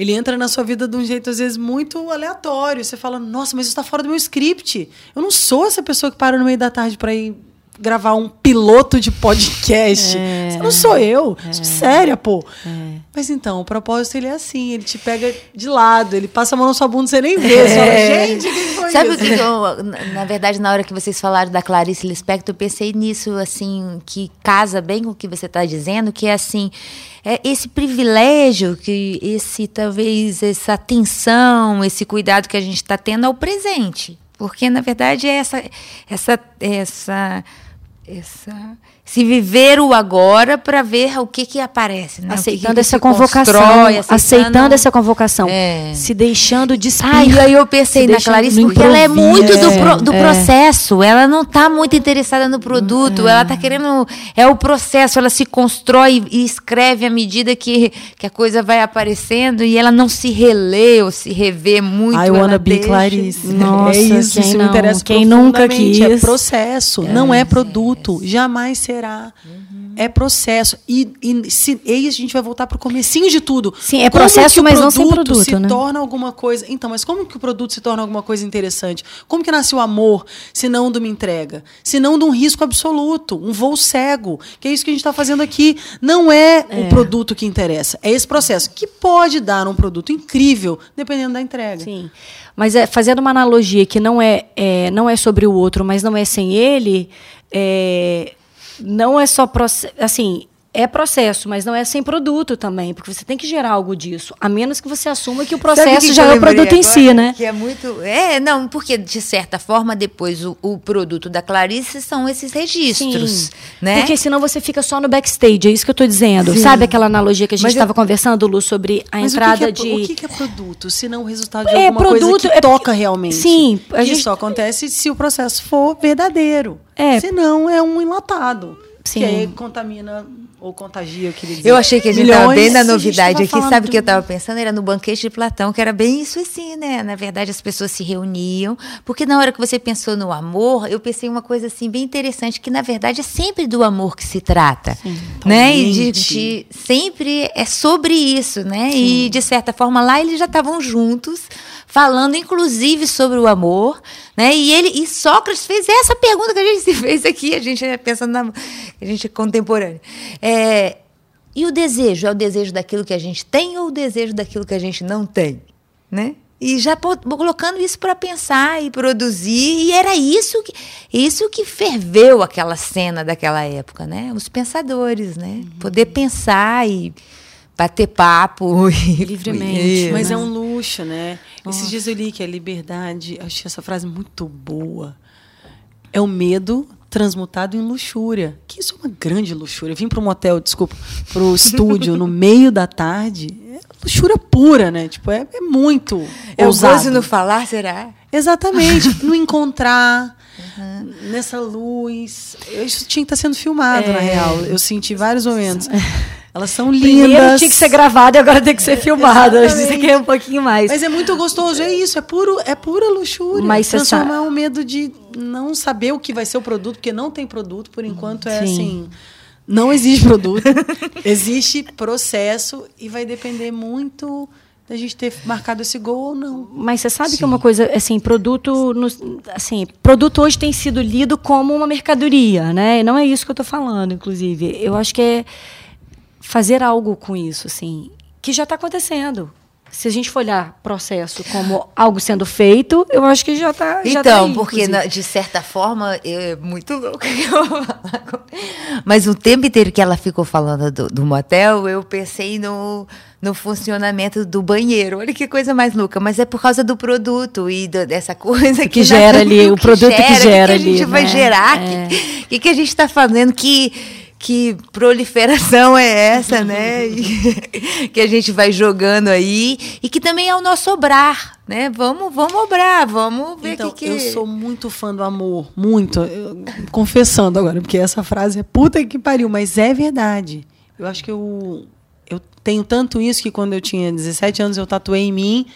Ele entra na sua vida de um jeito, às vezes, muito aleatório. Você fala, nossa, mas isso está fora do meu script. Eu não sou essa pessoa que para no meio da tarde para ir gravar um piloto de podcast. É. Não sou eu. Sou séria, pô. Mas então, o propósito ele é assim, ele te pega de lado, ele passa a mão na sua bunda e você nem vê. Você fala, gente, o que foi Sabe o isso? que que eu, na na verdade, na hora que vocês falaram da Clarice Lispector, eu pensei nisso, assim, que casa bem com o que você está dizendo, que é assim, é esse privilégio, que esse, talvez, essa atenção, esse cuidado que a gente está tendo ao presente. Porque, na verdade, é essa, essa, essa, essa, se viver o agora para ver o que que aparece, né? aceitando que que essa convocação, constrói, aceitando essa convocação, É. se deixando despir. Ah, e aí eu pensei se na Clarice porque ela é muito do, É, pro- do é. processo. Ela não está muito interessada no produto. Ela está querendo. É o processo. Ela se constrói e escreve à medida que, que a coisa vai aparecendo e ela não se relê ou se revê muito. I wanna be deixa- Clarice. Nossa, é isso, quem isso não? me interessa Quem nunca. É quis? processo, não é produto. Jamais será. É processo. E, e, se, e aí a gente vai voltar para o comecinho de tudo. Sim, é Como processo, que o mas não sem produto, se né? torna alguma coisa. Então, mas como que o produto se torna alguma coisa interessante? Como que nasce o amor, se não de uma entrega? Se não de um risco absoluto, um voo cego. Que é isso que a gente está fazendo aqui. Não é, o produto que interessa, é esse processo. Que pode dar um produto incrível, dependendo da entrega. Sim. Mas é, fazendo uma analogia que não é, é, não é sobre o outro, mas não é sem ele, é, não é só. Assim, é processo, mas não é sem produto também, porque você tem que gerar algo disso, a menos que você assuma que o processo que já é o produto lembrei em si, agora? né? Que é muito. É, não, porque de certa forma depois o, o produto da Clarice são esses registros, Sim. né? Porque senão você fica só no backstage, é isso que eu estou dizendo. Sim. Sabe aquela analogia que a gente Mas eu- estava conversando, Lu, sobre a Mas entrada o que, que é, de. o que que é produto, se não o resultado de É, alguma coisa produto que é- toca realmente? Sim, a Isso gente- só acontece se o processo for verdadeiro. É. Senão é um enlatado. Sim. Que aí contamina ou contagia, eu queria dizer. Eu achei que a gente estava milhões, bem na novidade aqui. Sabe o que eu estava pensando? Era no banquete de Platão, que era bem isso assim, né? Na verdade, as pessoas se reuniam. Porque na hora que você pensou no amor, eu pensei uma coisa assim bem interessante, que na verdade é sempre do amor que se trata. né? E de, de- sempre é sobre isso, né? E de certa forma lá eles já estavam juntos, falando inclusive sobre o amor, né? E ele e Sócrates fez essa pergunta que a gente se (laughs) fez aqui, a gente é pensando na a gente é contemporâneo. É, e o desejo é o desejo daquilo que a gente tem ou o desejo daquilo que a gente não tem, né? E já colocando isso para pensar e produzir, e era isso que isso que ferveu aquela cena daquela época, né? Os pensadores, né? Poder pensar e bater papo e- Livremente, (laughs) e- Mas né? é um luxo, né? Esses dias eu li que a liberdade, achei essa frase muito boa. É o medo transmutado em luxúria. Que isso é uma grande luxúria. Vim para um hotel, desculpa, para o (laughs) estúdio no meio da tarde. É luxúria pura, né? Tipo, é, é muito é o ousado. gozo no falar, será? Exatamente. (laughs) no encontrar, nessa luz. Isso tinha que estar sendo filmado, na real. Eu senti vários momentos. Elas são lindas. Primeiro tinha que ser gravado e agora tem que ser (laughs) que Isso aqui é um pouquinho mais. Mas é muito gostoso, é isso, é puro, é pura luxúria. Mas transformar o medo de não saber o que vai ser o produto, porque não tem produto, por enquanto é Sim. assim, não existe produto, (laughs) existe processo e vai depender muito da gente ter marcado esse gol ou não. Mas você sabe que é uma coisa, assim, produto, no- assim, produto hoje tem sido lido como uma mercadoria, né? E não é isso que eu estou falando, inclusive. Eu acho que é fazer algo com isso, assim, que já está acontecendo. Se a gente for olhar processo como algo sendo feito, eu acho que já está. Então, porque na- de certa forma é muito louco que eu (laughs) vou falar. com- Mas o tempo inteiro que ela ficou falando do, do motel, eu pensei no, no funcionamento do banheiro. Olha que coisa mais louca. Mas é por causa do produto e do- dessa coisa que, que gera na- ali, o (laughs) produto que gera o que, que a gente ali, vai né? gerar? O É. que, que, que a gente está fazendo? Que que proliferação é essa, né? (laughs) Que a gente vai jogando aí e que também é o nosso obrar, né? Vamos, vamos obrar, vamos ver Então, que, que eu sou muito fã do amor, muito. Eu- confessando agora, porque essa frase é puta que pariu, mas é verdade. Eu acho que eu, eu tenho tanto isso que quando eu tinha 17 anos eu tatuei em mim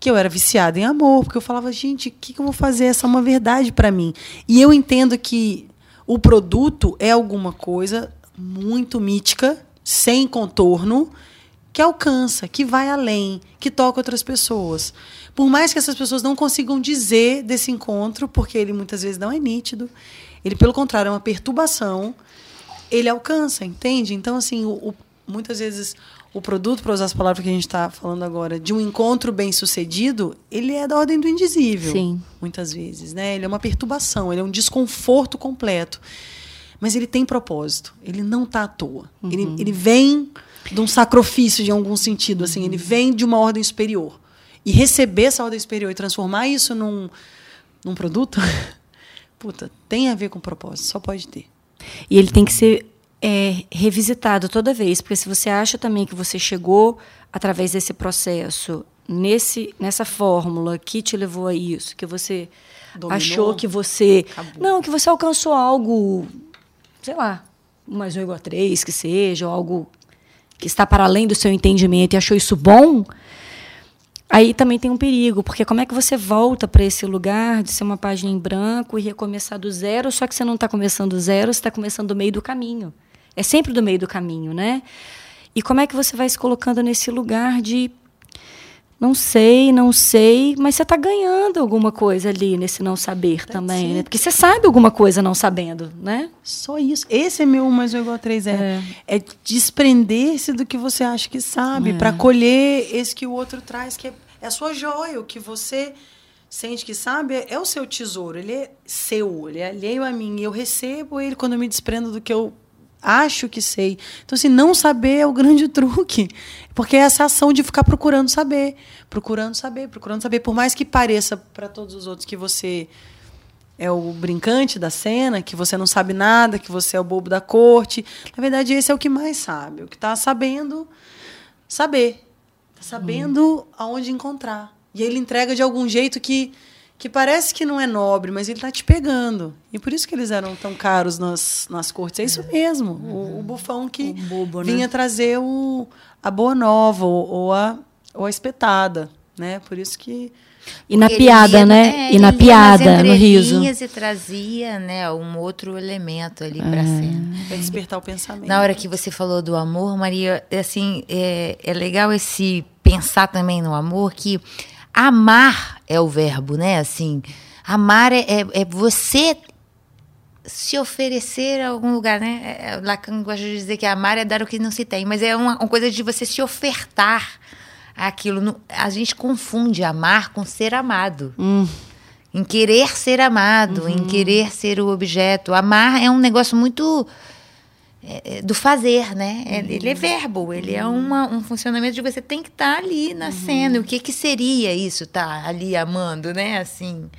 que eu era viciada em amor, porque eu falava, gente, o que, que eu vou fazer? Essa é uma verdade para mim. E eu entendo que o produto é alguma coisa muito mítica, sem contorno, que alcança, que vai além, que toca outras pessoas. Por mais que essas pessoas não consigam dizer desse encontro, porque ele muitas vezes não é nítido, ele, pelo contrário, é uma perturbação, ele alcança, entende? Então, assim, o, o- muitas vezes o produto, para usar as palavras que a gente está falando agora, de um encontro bem sucedido, ele é da ordem do indizível. Sim. Muitas vezes, né? Ele é uma perturbação, ele é um desconforto completo. Mas ele tem propósito, ele não está à toa. Ele, ele vem de um sacrifício, de algum sentido, assim, ele vem de uma ordem superior. E receber essa ordem superior e transformar isso num, num produto, (laughs) puta, tem a ver com propósito, só pode ter. E ele tem que ser é, revisitado toda vez, porque se você acha também que você chegou através desse processo nesse nessa fórmula que te levou a isso, que você Dominou, achou que você acabou. não que você alcançou algo, sei lá, mais um igual a três, que seja, ou algo que está para além do seu entendimento e achou isso bom, aí também tem um perigo, porque como é que você volta para esse lugar de ser uma página em branco e recomeçar do zero, só que você não está começando do zero, você está começando do meio do caminho. É sempre do meio do caminho, né? E como é que você vai se colocando nesse lugar de não sei, não sei, mas você está ganhando alguma coisa ali nesse não saber também, né? it. Porque você sabe alguma coisa não sabendo, né? Só isso. Esse é meu um mais um igual a três. É, é. desprender-se do que você acha que sabe, para colher esse que o outro traz, que é, é a sua joia, o que você sente que sabe, é, é o seu tesouro. Ele é seu, ele é alheio a mim. E eu recebo ele quando eu me desprendo do que eu acho que sei. Então, assim, não saber é o grande (laughs) truque. Porque é essa ação de ficar procurando saber, procurando saber, procurando saber. Por mais que pareça para todos os outros que você é o brincante da cena, que você não sabe nada, que você é o bobo da corte. Na verdade, esse é o que mais sabe, o que está sabendo saber. Está sabendo aonde encontrar. E ele entrega de algum jeito que, que parece que não é nobre, mas ele está te pegando. E por isso que eles eram tão caros nas, nas cortes. É isso mesmo. O, o bufão que O bobo, né? vinha trazer o, a boa nova ou, ou a, ou a espetada. Né? Por isso que E na Ele piada, lia- né? é, e na piada, no riso. e trazia, né, um outro elemento ali para cena. é despertar o pensamento. Na hora que você falou do amor, Maria, é assim, é, é legal esse pensar também no amor, que amar é o verbo, né? Assim, amar é, é, é você se oferecer a algum lugar, né? É, é, Lacan gosta de dizer que amar é dar o que não se tem, mas é uma, uma coisa de você se ofertar aquilo. A gente confunde amar com ser amado. Em querer ser amado, em querer ser o objeto. Amar é um negócio muito é, é, do fazer, né? É- Ele é verbo, ele é uma, um funcionamento de você tem que estar ali na cena. O que que seria isso, estar ali amando, né? Assim,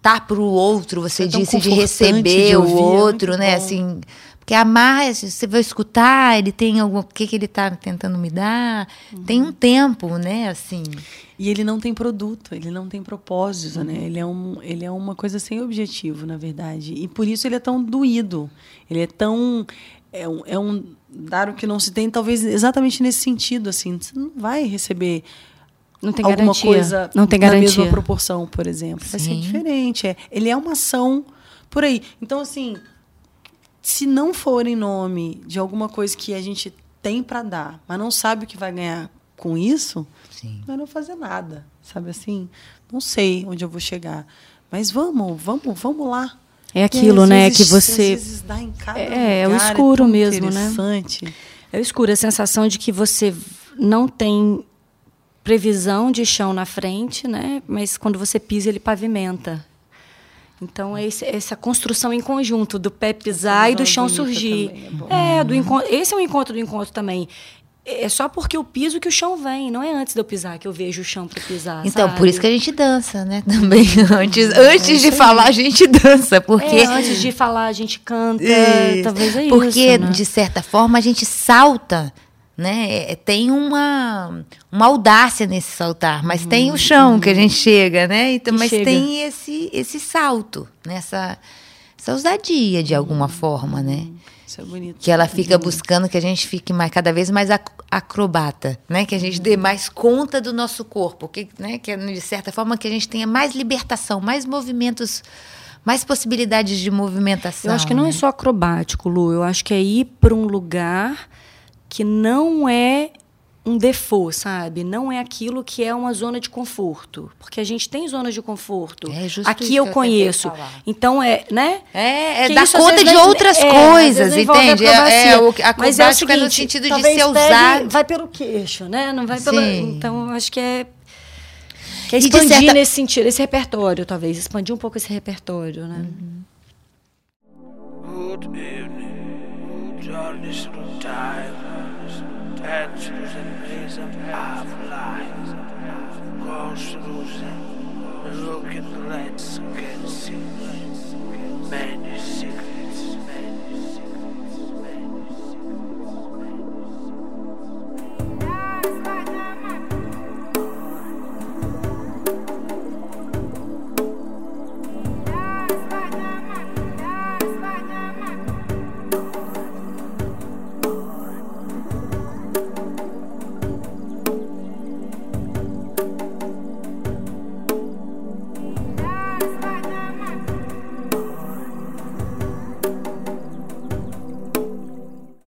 tá para o outro, você É disse de receber de o ouvir, é outro, muito né? bom. Assim, porque amar, é, você vai escutar, ele tem algum, o que que ele está tentando me dar? Tem um tempo, né? Assim, E ele não tem produto, ele não tem propósito, né? Ele é, um, ele é uma coisa sem objetivo, na verdade. E por isso ele é tão doído. Ele é tão. É um, é um dar o que não se tem, talvez exatamente nesse sentido, assim. Você não vai receber Não tem alguma garantia. coisa não tem na garantia. mesma proporção, por exemplo. Vai ser Sim. diferente. É. Ele é uma ação por aí. Então, assim, se não for em nome de alguma coisa que a gente tem para dar, mas não sabe o que vai ganhar com isso, sim. não não fazer nada, sabe assim? Não sei onde eu vou chegar, mas vamos, vamos, vamos lá. É aquilo, né? Que você. É, é o lugar, escuro mesmo, né? É escuro, a sensação de que você não tem previsão de chão na frente, né? Mas quando você pisa, ele pavimenta. Então, é essa construção em conjunto do pé pisar e do chão surgir. é. É, do encontro, esse é o encontro do encontro também. É só porque eu piso que o chão vem, não é antes de eu pisar que eu vejo o chão para pisar. Então, sabe? por isso que a gente dança, né? (laughs) Também. Antes, antes de falar, a gente dança. Porque. É, antes de falar, a gente canta, talvez é Porque, isso. né? de certa forma, a gente salta, né? É, Tem uma, uma audácia nesse saltar, mas tem o chão que a gente chega, né? Então, Que mas chega. tem esse, esse salto, nessa essa ousadia, de alguma forma, né? Isso é bonito. Que ela fica buscando que a gente fique mais, cada vez mais ac- acrobata, né? Que a gente dê mais conta do nosso corpo, que, né? que de certa forma que a gente tenha mais libertação, mais movimentos, mais possibilidades de movimentação. Eu acho que não né? é só acrobático, Lu. Eu acho que é ir para um lugar que não é um default, sabe? Não é aquilo que é uma zona de conforto. Porque a gente tem zonas de conforto. É justo isso Aqui que eu eu conheço. Então é, né? É, é dar isso, conta de outras é, coisas, entende? É, é, o Mas é o é no seguinte, sentido de ser usado. Vai pelo queixo, né? Não vai pela. Sim. Então, eu acho que é. Que é expandir certa- nesse sentido, esse repertório, talvez. Expandir um pouco esse repertório, né? Good evening, dancers and reason of life. Go through them, look at the lights, can see many secrets. Many secrets.